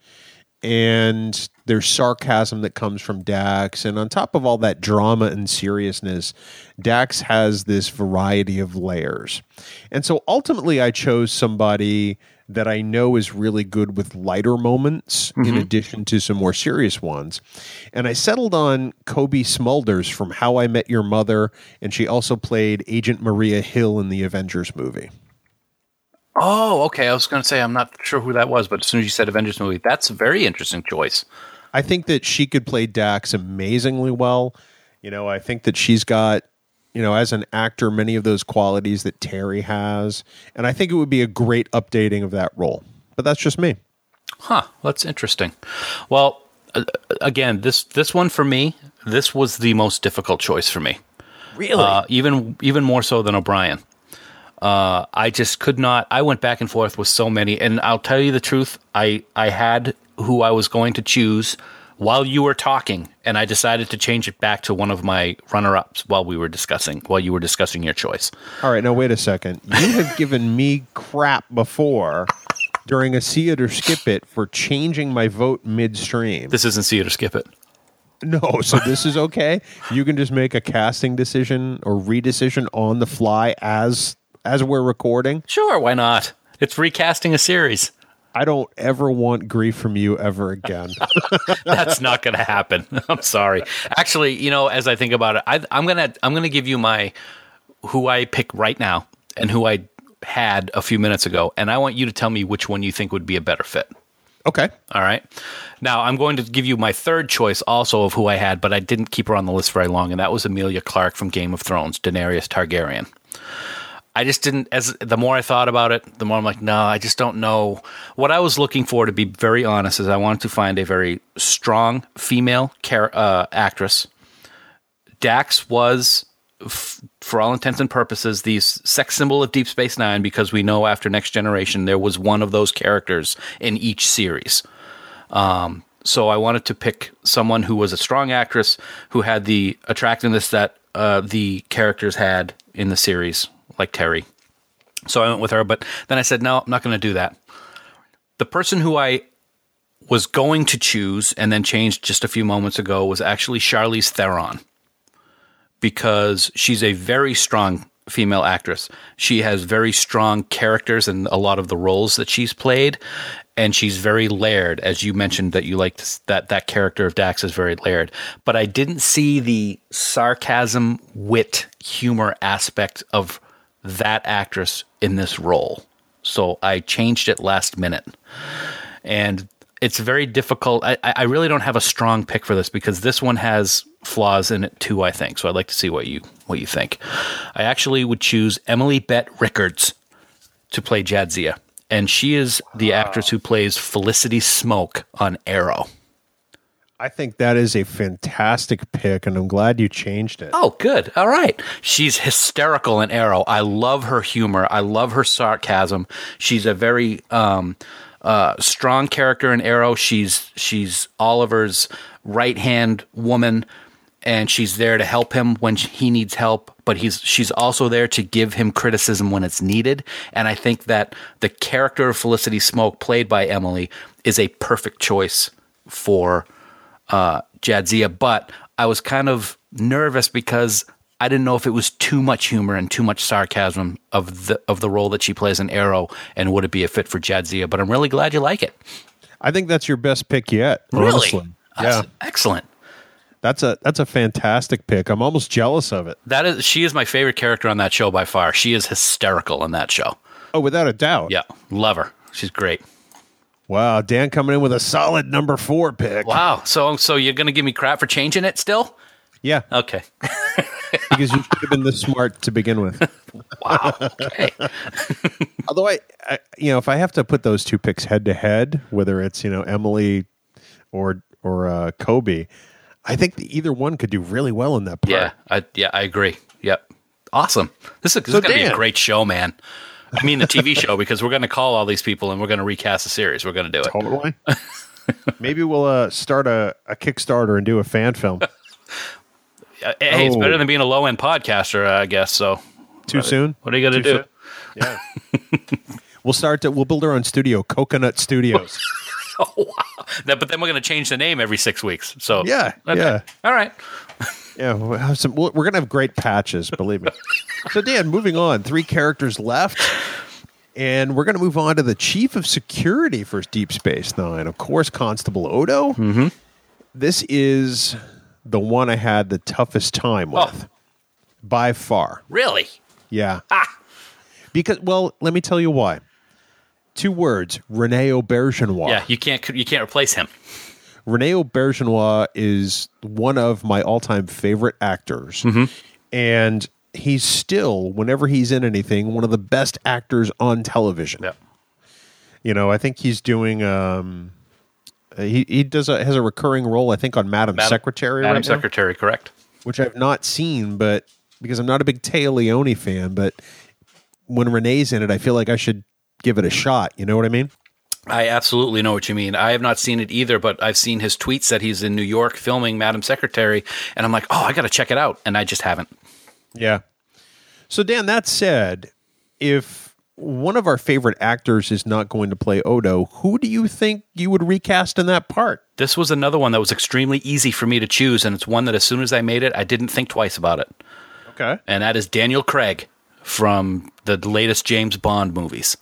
And there's sarcasm that comes from Dax. And on top of all that drama and seriousness, Dax has this variety of layers. And so ultimately, I chose somebody that I know is really good with lighter moments in mm-hmm. addition to some more serious ones. And I settled on Cobie Smulders from How I Met Your Mother. And she also played Agent Maria Hill in the Avengers movie. Oh, okay. I was going to say I'm not sure who that was, but as soon as you said Avengers movie, that's a very interesting choice. I think that she could play Dax amazingly well. You know, I think that she's got, you know, as an actor, many of those qualities that Terry has. And I think it would be a great updating of that role. But that's just me. Huh, that's interesting. Well, uh, again, this this one for me, this was the most difficult choice for me. Really? Uh, even even more so than O'Brien. Uh, I just could not. I went back and forth with so many, and I'll tell you the truth. I I had who I was going to choose while you were talking, and I decided to change it back to one of my runner-ups while we were discussing while you were discussing your choice. All right, now wait a second. You have given me crap before during a see it or skip it for changing my vote midstream. This isn't see it or skip it. No, so this is okay. You can just make a casting decision or redecision on the fly as as we're recording. Sure, why not? It's recasting a series. I don't ever want grief from you ever again. That's not going to happen. I'm sorry. Actually, you know, as I think about it, I, I'm gonna I'm gonna give you my who I pick right now and who I had a few minutes ago, and I want you to tell me which one you think would be a better fit. okay. All right. Now I'm going to give you my third choice also of who I had, but I didn't keep her on the list very long, and that was Emilia Clarke from Game of Thrones, Daenerys Targaryen. I just didn't. As the more I thought about it, the more I'm like, no, I just don't know. What I was looking for, to be very honest, is I wanted to find a very strong female char- uh, actress. Dax was, f- for all intents and purposes, the sex symbol of Deep Space Nine because we know after Next Generation there was one of those characters in each series. Um, so I wanted to pick someone who was a strong actress who had the attractiveness that uh, the characters had in the series, like Terry. So I went with her, but then I said, no, I'm not going to do that. The person who I was going to choose and then changed just a few moments ago was actually Charlize Theron because she's a very strong female actress. She has very strong characters in a lot of the roles that she's played, and she's very layered, as you mentioned that you liked that that character of Dax is very layered. But I didn't see the sarcasm, wit, humor aspect of that actress in this role, so I changed it last minute, and it's very difficult. I, I really don't have a strong pick for this because this one has flaws in it too. I think so. I'd like to see what you what you think. I actually would choose Emily Bett Rickards to play Jadzia, and she is the actress who plays Felicity Smoak on Arrow. I think that is a fantastic pick, and I'm glad you changed it. Oh, good. All right. She's hysterical in Arrow. I love her humor. I love her sarcasm. She's a very um, uh, strong character in Arrow. She's she's Oliver's right hand woman, and she's there to help him when he needs help. But he's she's also there to give him criticism when it's needed. And I think that the character of Felicity Smoak, played by Emily, is a perfect choice for uh, Jadzia, but I was kind of nervous because I didn't know if it was too much humor and too much sarcasm of the of the role that she plays in Arrow, and would it be a fit for Jadzia? But I'm really glad you like it. I think that's your best pick yet. Honestly. Really, Yeah, That's excellent. that's a that's a fantastic pick. I'm almost jealous of it. That is, she is my favorite character on that show by far. She is hysterical in that show. Oh, without a doubt. Yeah, love her. She's great. Wow, Dan coming in with a solid number four pick. Wow. So so you're gonna give me crap for changing it still? Yeah, Okay. because you should have been this smart to begin with. Wow. Okay. Although I, I, you know, if I have to put those two picks head to head, whether it's you know Emily or or uh, Cobie, I think either one could do really well in that part. Yeah, I yeah, I agree. Yep. Awesome. This is, this So is going to be a great show, man. I mean, the TV show because we're going to call all these people and we're going to recast the series. We're going to do it. Totally. Maybe we'll uh, start a, a Kickstarter and do a fan film. Uh, Hey, it's Oh. better than being a low end podcaster, I guess. So, Too soon? what are you going to Too do? soon? Yeah. we'll start. To, we'll build our own studio, Coconut Studios. Oh, wow. That- but then we're going to change the name every six weeks. So, Yeah, yeah. All right. Yeah, we'll have some. We're gonna have great patches, believe me. so, Dan, moving on. Three characters left, and we're gonna move on to the chief of security for Deep Space Nine. Of course, Constable Odo. Mm-hmm. This is the one I had the toughest time with, by far. Really? Yeah. Because, well, let me tell you why. Two words: René Auberjonois. Yeah, you can't you can't replace him. René Auberjonois is one of my all-time favorite actors, and he's still, whenever he's in anything, one of the best actors on television. Yeah. You know, I think he's doing. Um, he he does a has a recurring role. I think on Madam, Madam- Secretary, Madam right now, Secretary, correct? which I've not seen, but because I'm not a big Téa Leoni fan, but when Renee's in it, I feel like I should give it a shot. You know what I mean? I absolutely know what you mean. I have not seen it either, but I've seen his tweets that he's in New York filming Madam Secretary, and I'm like, oh, I got to check it out, and I just haven't. Yeah. So Dan, that said, if one of our favorite actors is not going to play Odo, who do you think you would recast in that part? This was another one that was extremely easy for me to choose, and it's one that as soon as I made it, I didn't think twice about it, Okay. and that is Daniel Craig from the latest James Bond movies.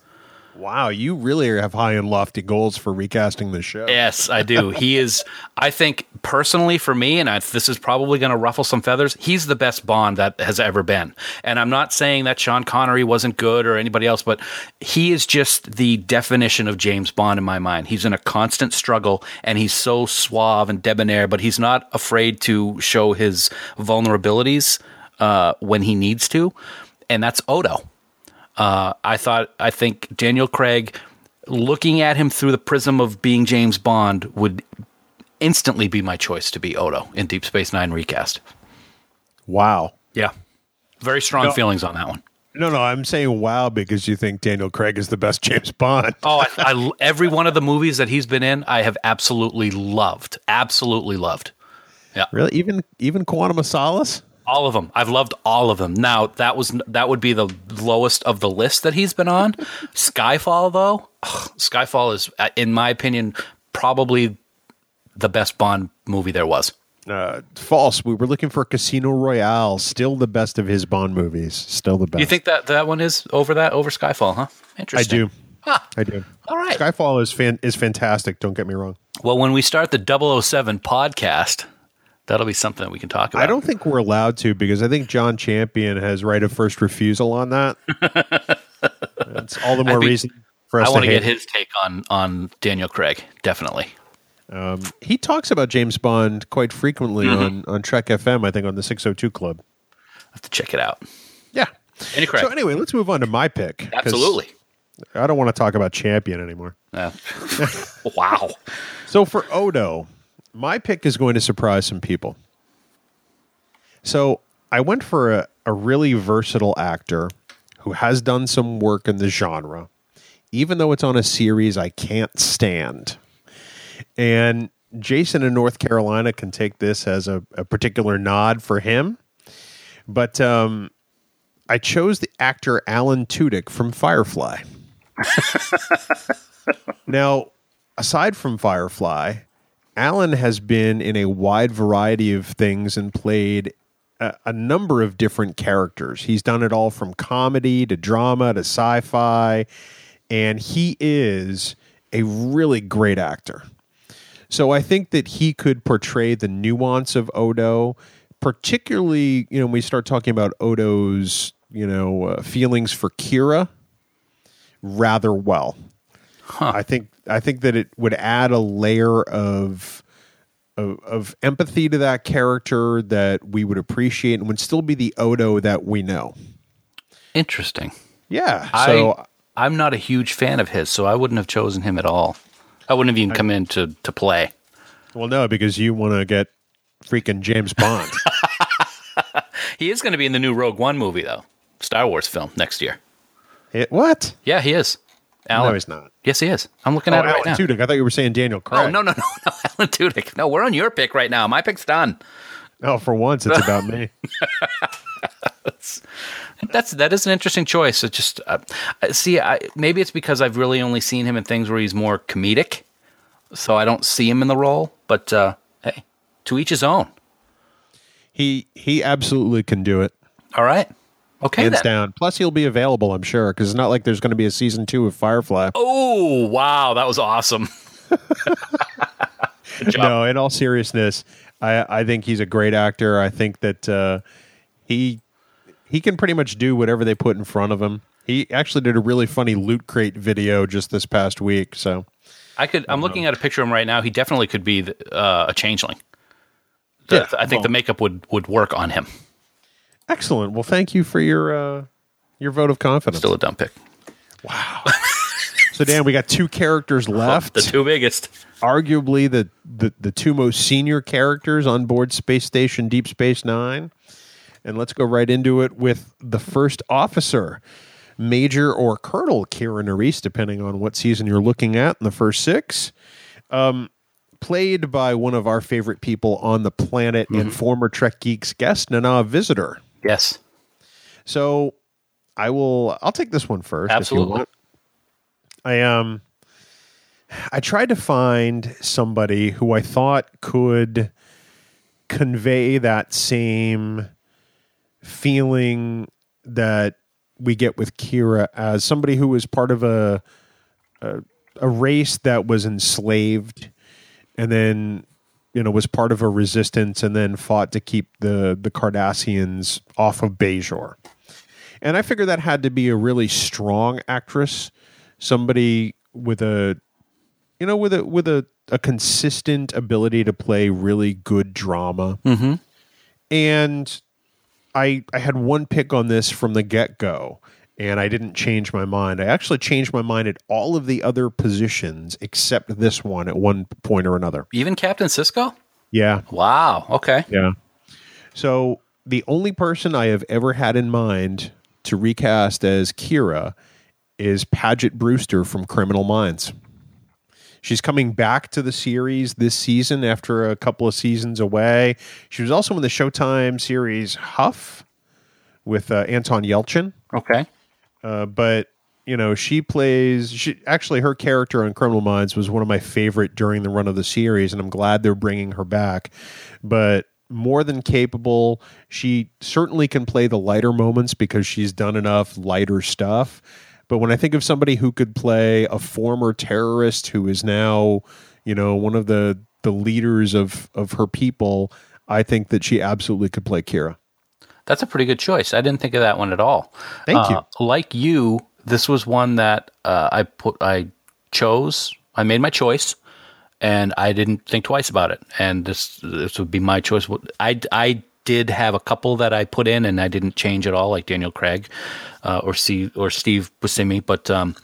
Wow, you really have high and lofty goals for recasting the show. Yes, I do. He is. I think personally, for me, and I, this is probably going to ruffle some feathers. He's the best Bond that has ever been. And I'm not saying that Sean Connery wasn't good or anybody else, but he is just the definition of James Bond in my mind. He's in a constant struggle, and he's so suave and debonair, but he's not afraid to show his vulnerabilities uh, when he needs to, and that's Odo. Uh, I thought, I think Daniel Craig, looking at him through the prism of being James Bond, would instantly be my choice to be Odo in Deep Space Nine recast. Wow. Yeah. Very strong feelings on that one. No, no, I'm saying wow because you think Daniel Craig is the best James Bond. Oh, I, I, every one of the movies that he's been in, I have absolutely loved. Absolutely loved. Yeah. Really? Even even Quantum of Solace? All of them. I've loved all of them. Now that was that would be the lowest of the list that he's been on. Skyfall, though, ugh, Skyfall is, uh, in my opinion, probably the best Bond movie there was. Uh, false. We were looking for Casino Royale. Still the best of his Bond movies. Still the best. You think that that one is over that over Skyfall, huh? Interesting. I do. Huh. I do. All right. Skyfall is fan is fantastic. Don't get me wrong. Well, when we start the 007 podcast, that'll be something that we can talk about. I don't think we're allowed to because I think John Champion has right of first refusal on that. That's all the more be- reason for us to do. I want to get his take on on Daniel Craig. Definitely. He talks about James Bond quite frequently Mm-hmm. on, on Trek FM, I think on the 602 Club. I have to check it out. Yeah. Any? So anyway, let's move on to my pick. Absolutely. I don't want to talk about Champion anymore. Yeah. wow. So for Odo, my pick is going to surprise some people. So I went for a, a really versatile actor who has done some work in the genre, even though it's on a series I can't stand. And Jason in North Carolina can take this as a, a particular nod for him. But um, I chose the actor Alan Tudyk from Firefly. now, aside from Firefly, Alan has been in a wide variety of things and played a, a number of different characters. He's done it all from comedy to drama to sci fi, and he is a really great actor. So I think that he could portray the nuance of Odo, particularly, you know, when we start talking about Odo's, you know, uh, feelings for Kira rather well. I think I think that it would add a layer of, of of empathy to that character that we would appreciate and would still be the Odo that we know. Interesting. Yeah. So I'm not a huge fan of his, so I wouldn't have chosen him at all. I wouldn't have even come in to, to play. well no, because you want to get freaking James Bond. He is going to be in the new Rogue One movie, though. Star Wars film next year. It- what? Yeah, he is. Alan. No, he's not. Yes, he is. I'm looking Oh, at it right Alan now. Tudyk. I thought you were saying Daniel Craig. Oh no no no no, Alan Tudyk. No, we're on your pick right now. My pick's done. Oh, for once, it's about me. That's that is an interesting choice. It just uh, see, I, maybe it's because I've really only seen him in things where he's more comedic, so I don't see him in the role. But uh, hey, to each his own. He he absolutely can do it, All right, okay hands then. down. Plus, he'll be available, I'm sure, because it's not like there's going to be a season two of Firefly. Oh wow, that was awesome. No, in all seriousness, I I think he's a great actor. I think that uh, he he can pretty much do whatever they put in front of him. He actually did a really funny loot crate video just this past week. So I could. I'm looking at a picture of him right now. He definitely could be the, uh, a changeling. Yeah, I think the makeup would would work on him. Excellent. Well, thank you for your uh, your vote of confidence. Still a dumb pick. Wow. so Dan, we got two characters left. The two biggest. arguably the, the the two most senior characters on board Space Station Deep Space Nine. And let's go right into it with the first officer, Major or Colonel Kira Nerys, depending on what season you're looking at in the first six. Um, played by one of our favorite people on the planet and former Trek Geeks guest, Nana Visitor. Yes. So I will. I'll take this one first. if you Absolutely. want. I um. I tried to find somebody who I thought could convey that same feeling that we get with Kira as somebody who was part of a a, a race that was enslaved and then you know was part of a resistance and then fought to keep the the Cardassians off of Bajor. And I figured that had to be a really strong actress, somebody with a you know with a with a, a consistent ability to play really good drama. Mm-hmm. And I I had one pick on this from the get go, and I didn't change my mind. I actually changed my mind at all of the other positions except this one at one point or another. Even Captain Sisko? Yeah, Wow. Okay. yeah. So the only person I have ever had in mind to recast as Kira is Paget Brewster from Criminal Minds. She's coming back to the series this season after a couple of seasons away. She was also in the Showtime series Huff with uh, Anton Yelchin. Okay. Uh, but you know, she plays. She actually her character on Criminal Minds was one of my favorite during the run of the series, and I'm glad they're bringing her back. But more than capable, she certainly can play the lighter moments because she's done enough lighter stuff. But when I think of somebody who could play a former terrorist who is now, you know, one of the the leaders of of her people, I think that she absolutely could play Kira. That's a pretty good choice. I didn't think of that one at all. Thank you. Uh, Like you, this was one that uh, I put. I chose. I made my choice, and I didn't think twice about it. And this this would be my choice. I I did have a couple that I put in, and I didn't change at all, like Daniel Craig uh, or Steve or Steve Buscemi. But um,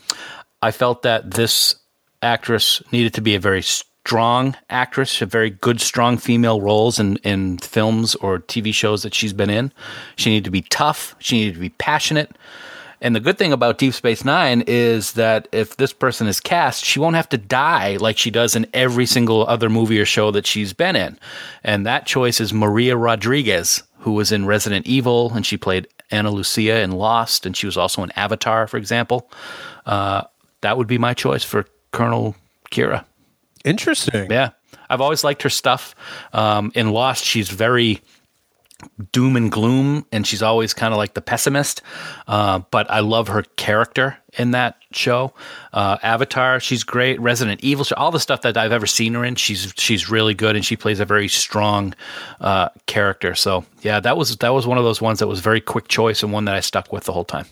I felt that this actress needed to be a very strong actress, a very good, strong female roles in, in films or TV shows that she's been in. She needed to be tough. She needed to be passionate. And the good thing about Deep Space Nine is that if this person is cast, she won't have to die like she does in every single other movie or show that she's been in. And that choice is Maria Rodriguez, who was in Resident Evil and she played Ana Lucia in Lost, and she was also in Avatar, for example. Uh, that would be my choice for Colonel Kira. Interesting. Yeah, I've always liked her stuff. Um, in Lost, she's very doom and gloom, and she's always kind of like the pessimist. Uh, but I love her character in that show. Uh, Avatar, she's great. Resident Evil, all the stuff that I've ever seen her in, she's she's really good, and she plays a very strong uh, character. So yeah, that was that was one of those ones that was very quick choice and one that I stuck with the whole time.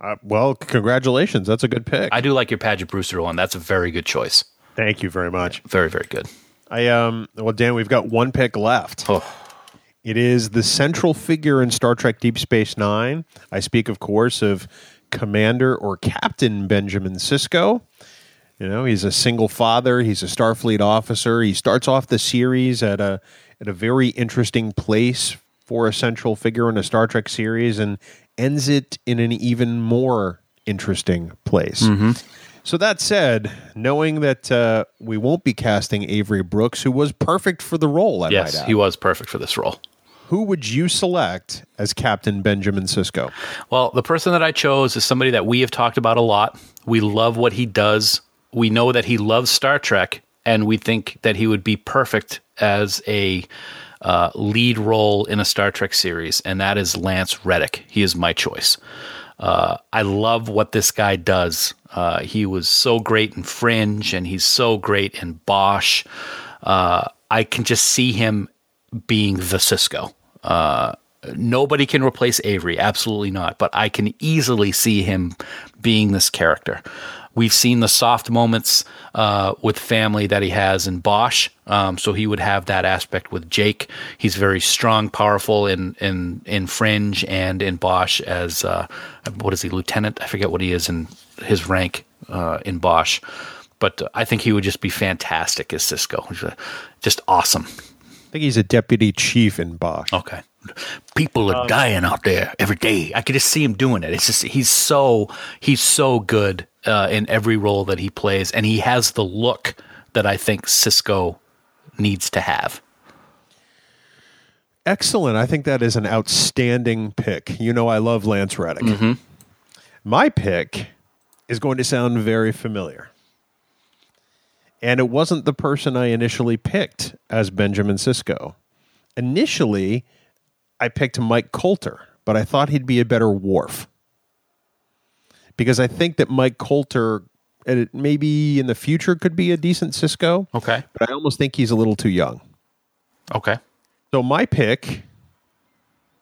Uh, well, congratulations. That's a good pick. I do like your Paget Brewster one. That's a very good choice. Thank you very much. Very very good. I um well Dan, we've got one pick left. Oh. It is the central figure in Star Trek Deep Space 9. I speak of course of Commander or Captain Benjamin Sisko. You know, he's a single father, he's a Starfleet officer. He starts off the series at a at a very interesting place for a central figure in a Star Trek series and ends it in an even more interesting place. So that said, knowing that uh, we won't be casting Avery Brooks, who was perfect for the role, I Yes, he was perfect for this role. who would you select as Captain Benjamin Sisko? Well, the person that I chose is somebody that we have talked about a lot. We love what he does. We know that he loves Star Trek, and we think that he would be perfect as a uh, lead role in a Star Trek series, and that is Lance Reddick. He is my choice. Uh, I love what this guy does. Uh, he was so great in Fringe, and he's so great in Bosch. Uh, I can just see him being the Sisko. Uh, nobody can replace Avery, absolutely not. But I can easily see him being this character. We've seen the soft moments uh, with family that he has in Bosch, um, so he would have that aspect with Jake. He's very strong, powerful in in in Fringe and in Bosch as uh, what is he, lieutenant? I forget what he is in his rank uh, in Bosch, but uh, I think he would just be fantastic as Sisko. Uh, Just awesome. I think he's a deputy chief in Bosch. Okay. People are dying out there every day. I could just see him doing it. It's just he's so he's so good uh, in every role that he plays, and he has the look that I think Sisko needs to have. Excellent. I think that is an outstanding pick. You know, I love Lance Reddick. My pick is going to sound very familiar. And it wasn't the person I initially picked as Benjamin Sisko. Initially, I picked Mike Colter, but I thought he'd be a better Worf. Because I think that Mike Colter maybe in the future could be a decent Sisko, Okay. but I almost think he's a little too young. Okay. So my pick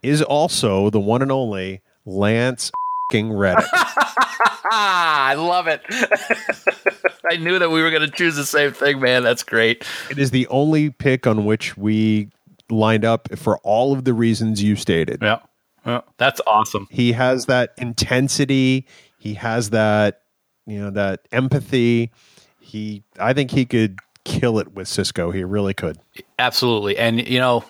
is also the one and only Lance fing Reddick. Ah, I love it. I knew that we were going to choose the same thing, man. That's great. it is the only pick on which we lined up for all of the reasons you stated. Yeah. yeah. That's awesome. He has that intensity. He has that, you know, that empathy. He, I think he could kill it with Sisko. He really could. Absolutely. And, you know,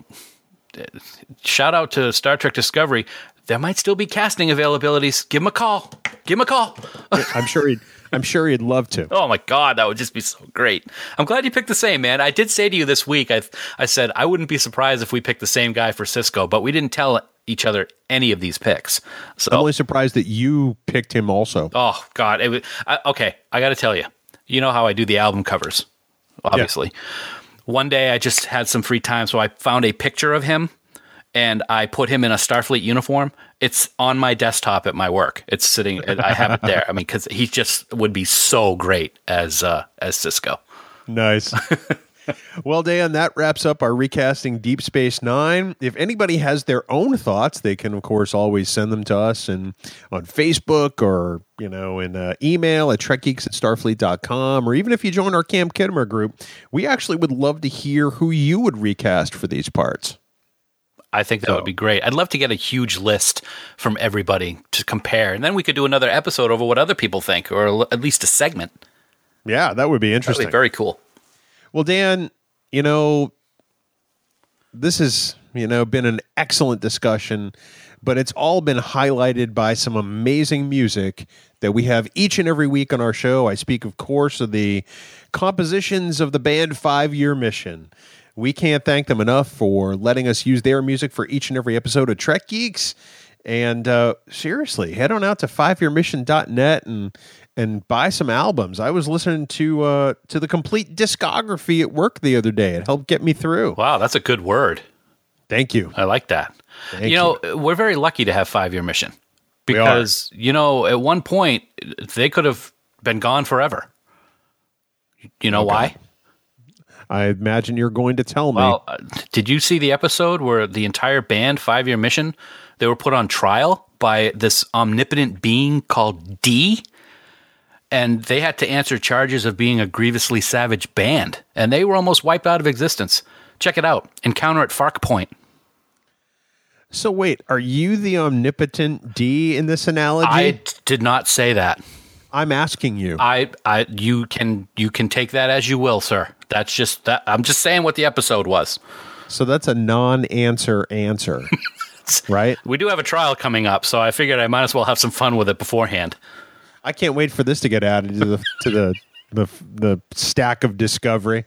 shout out to Star Trek Discovery. There might still be casting availabilities. Give him a call. Give him a call. I'm sure he'd, I'm sure he'd love to. Oh my god, that would just be so great. I'm glad you picked the same, man. I did say to you this week, I I said I wouldn't be surprised if we picked the same guy for Sisko, but we didn't tell each other any of these picks. I'm only surprised that you picked him also. oh god, it was, I, okay. I got to tell you, you know how I do the album covers, obviously. One day I just had some free time, so I found a picture of him and I put him in a Starfleet uniform. It's on my desktop at my work. It's sitting. I have it there. I mean, because he just would be so great as uh, as Sisko. Nice. well, Dan, that wraps up our recasting Deep Space Nine. If anybody has their own thoughts, they can, of course, always send them to us and on Facebook or, you know, in uh, email at trekgeeks at starfleet.com. Or even if you join our Camp Khitomer group, we actually would love to hear who you would recast for these parts. I think that would be great. I'd love to get a huge list from everybody to compare, and then we could do another episode over what other people think, or l- at least a segment. Yeah, that would be interesting. be very cool. Well, Dan, you know, this has, you know, been an excellent discussion, but it's all been highlighted by some amazing music that we have each and every week on our show. I speak, of course, of the compositions of the band Five Year Mission. We can't thank them enough for letting us use their music for each and every episode of Trek Geeks. And uh, seriously, head on out to fiveyearmission.net and and buy some albums. I was listening to uh, to the complete discography at work the other day. It helped get me through. Wow, that's a good word. Thank you. I like that. Thank you know, we're very lucky to have five year mission because you know at one point they could have been gone forever. You know why? I imagine you're going to tell me. Well, uh, did you see the episode where the entire band, Five Year Mission, they were put on trial by this omnipotent being called D? And they had to answer charges of being a grievously savage band. And they were almost wiped out of existence. Check it out Encounter at Farpoint. so wait, are you the omnipotent D in this analogy? I d- did not say that. I'm asking you. I, I, you can, you can take that as you will, sir. That's just that. I'm just saying what the episode was. so that's a non-answer answer, right? We do have a trial coming up, so I figured I might as well have some fun with it beforehand. I can't wait for this to get added to the to the the, the stack of discovery.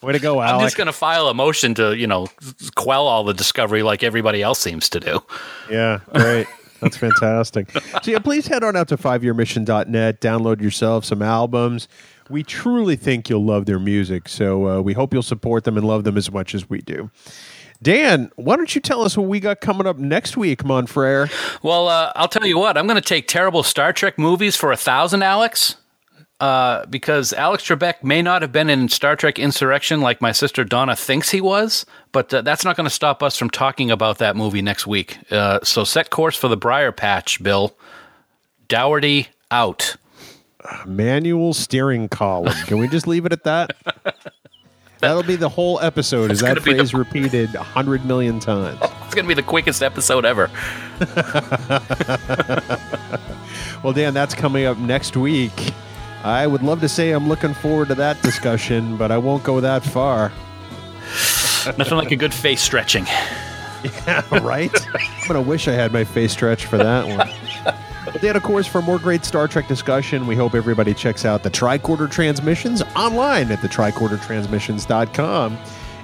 Way to go, out. I'm just going to file a motion to, you know, quell all the discovery like everybody else seems to do. Yeah, great. That's fantastic. So yeah, please head on out to fiveyearmission.net, download yourself some albums. We truly think you'll love their music, so uh, we hope you'll support them and love them as much as we do. Dan, why don't you tell us what we got coming up next week, Monfrere? Well, uh, I'll tell you what, I'm going to take terrible Star Trek movies for a thousand, Alex. Uh, because Alex Trebek may not have been in Star Trek Insurrection like my sister Donna thinks he was, but uh, that's not going to stop us from talking about that movie next week. Uh, so set course for the Briar Patch, Bill. Dougherty out. Manual steering column. Can we just leave it at that? That'll be the whole episode. Is that gonna the- phrase repeated a hundred million times? it's going to be the quickest episode ever. Well, Dan, that's coming up next week. I would love to say I'm looking forward to that discussion, but I won't go that far. Nothing like a good face stretching. right? I'm going to wish I had my face stretched for that one. Dan, of course, for more great Star Trek discussion, we hope everybody checks out the Tricorder Transmissions online at the tricordertransmissions.com.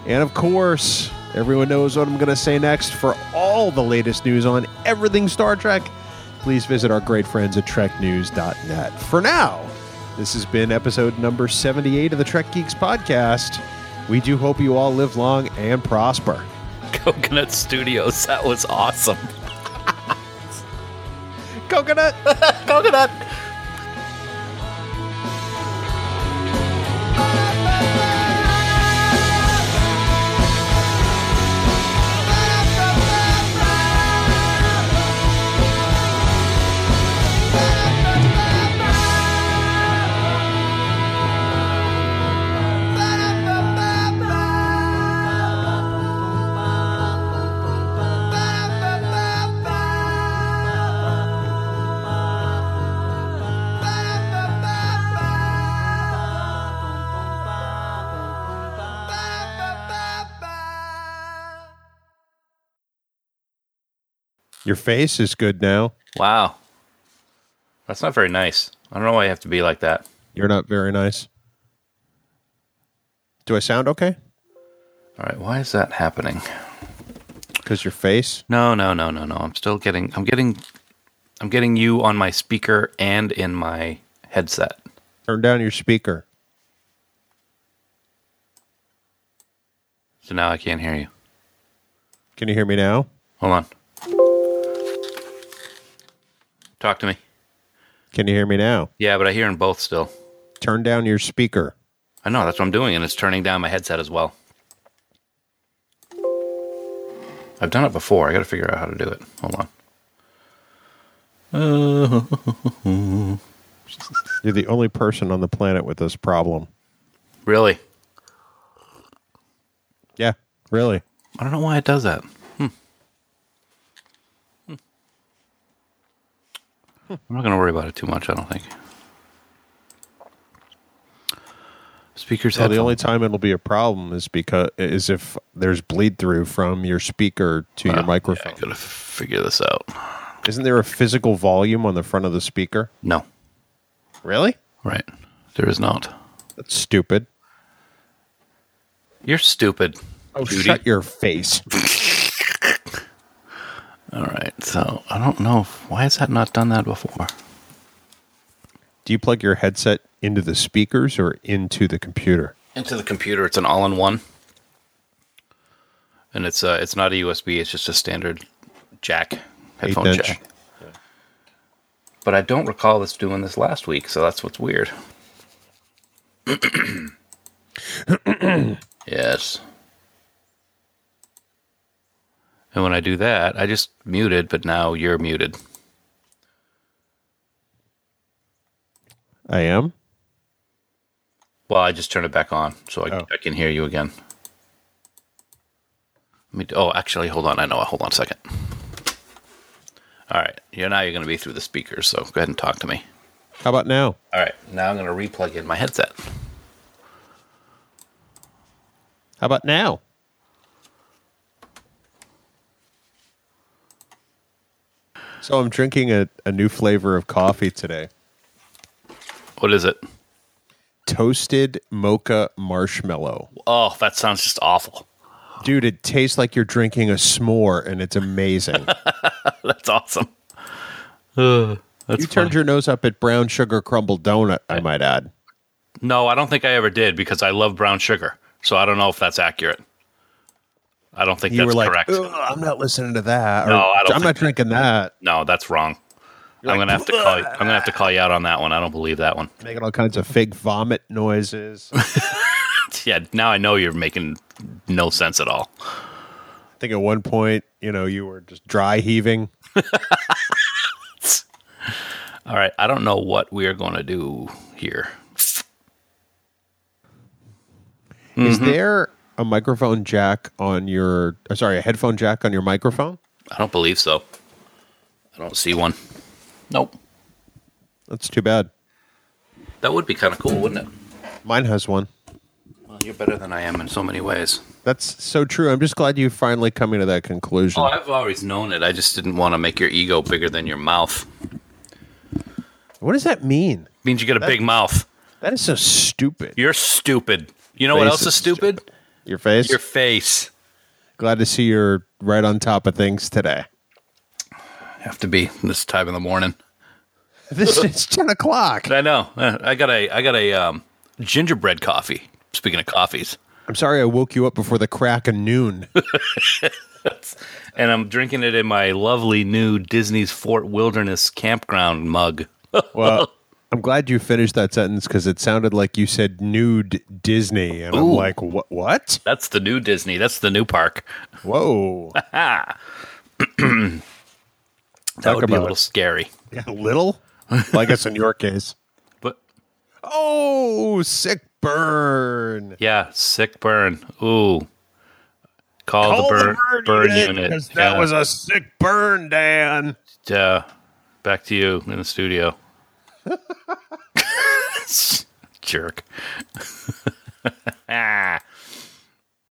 And of course, everyone knows what I'm going to say next. For all the latest news on everything Star Trek, please visit our great friends at treknews.net. For now, this has been episode number 78 of the Trek Geeks podcast. We do hope you all live long and prosper. Coconut Studios. That was awesome. Coconut! Coconut. Your face is good now. Wow. That's not very nice. I don't know why you have to be like that. You're not very nice. Do I sound okay? All right, why is that happening? Because your face? No, no, no, no, no. I'm still getting I'm getting I'm getting you on my speaker and in my headset. Turn down your speaker. So now I can't hear you. Can you hear me now? Hold on. Talk to me. Can you hear me now? Yeah, but I hear them both still. Turn down your speaker. I know that's what I'm doing, and it's turning down my headset as well. I've done it before. I got to figure out how to do it. Hold on. You're the only person on the planet with this problem. Really? Yeah, really. I don't know why it does that. I'm not going to worry about it too much. I don't think. Speakers. So the only time it'll be a problem is because is if there's bleed through from your speaker to your Oh, microphone. Yeah, I gotta figure this out. Isn't there a physical volume on the front of the speaker? No, Really? right? There is not. That's stupid. You're stupid. Oh, Judy. shut your face. All right. So I don't know if, why has that not done that before. Do you plug your headset into the speakers or into the computer? Into the computer, it's an all-in-one, and it's uh, it's not a USB. It's just a standard jack headphone Eighth inch. jack. But I don't recall this doing this last week, so that's what's weird. yes. And when I do that, I just muted, but now you're muted. I am. Well, I just turned it back on, so I, Oh. I can hear you again. Let me, oh, actually, hold on. I know. Hold on a second. All right. Yeah, now you're going to be through the speakers, so go ahead and talk to me. How about now? All right. Now I'm going to replug in my headset. How about now? So I'm drinking a, a new flavor of coffee today. What is it? Toasted mocha marshmallow. Oh, that sounds just awful. Dude, it tastes like you're drinking a s'more and it's amazing. That's awesome. Uh, that's you turned funny. your nose up at brown sugar crumble donut, I might add. No, I don't think I ever did because I love brown sugar. So I don't know if that's accurate. I don't think You that's were like, correct. "Ugh, I'm not listening to that. No, I don't I'm not drinking that. No, that's wrong. I'm like, gonna have to call. You, I'm gonna have to call you out on that one. I don't believe that one. Making all kinds of fake vomit noises. Yeah, now I know you're making no sense at all. I think at one point, you know, you were just dry heaving. All right, I don't know what we are going to do here. Is Mm-hmm. there a microphone jack on your? uh, Sorry, a headphone jack on your microphone? I don't believe so. I don't see one. Nope. That's too bad. That would be kind of cool, wouldn't it? Mine has one. Well, you're better than I am in so many ways. That's so true. I'm just glad you finally coming to that conclusion. Oh, I've always known it. I just didn't want to make your ego bigger than your mouth. what does that mean? means you got a big mouth. That is so stupid. You're stupid. You know what else is is stupid? Your face. Your face. glad to see you're right on top of things today. Have to be this time in the morning. This is ten o'clock. I know. Uh, I got a I got a um, gingerbread coffee. Speaking of coffees, I'm sorry I woke you up before the crack of noon. and I'm drinking it in my lovely new Disney's Fort Wilderness campground mug. Well, I'm glad you finished that sentence because it sounded like you said nude Disney, and I'm like, what? What? That's the new Disney. That's the new park. Whoa! That Talk would be a little it. scary. Yeah, little. Well, I guess in your case. But Oh, sick burn. yeah, sick burn. Ooh. Call, the burn, burn, unit. that Yeah. was a sick burn, Dan. Uh, back to you in the studio. Jerk. ah.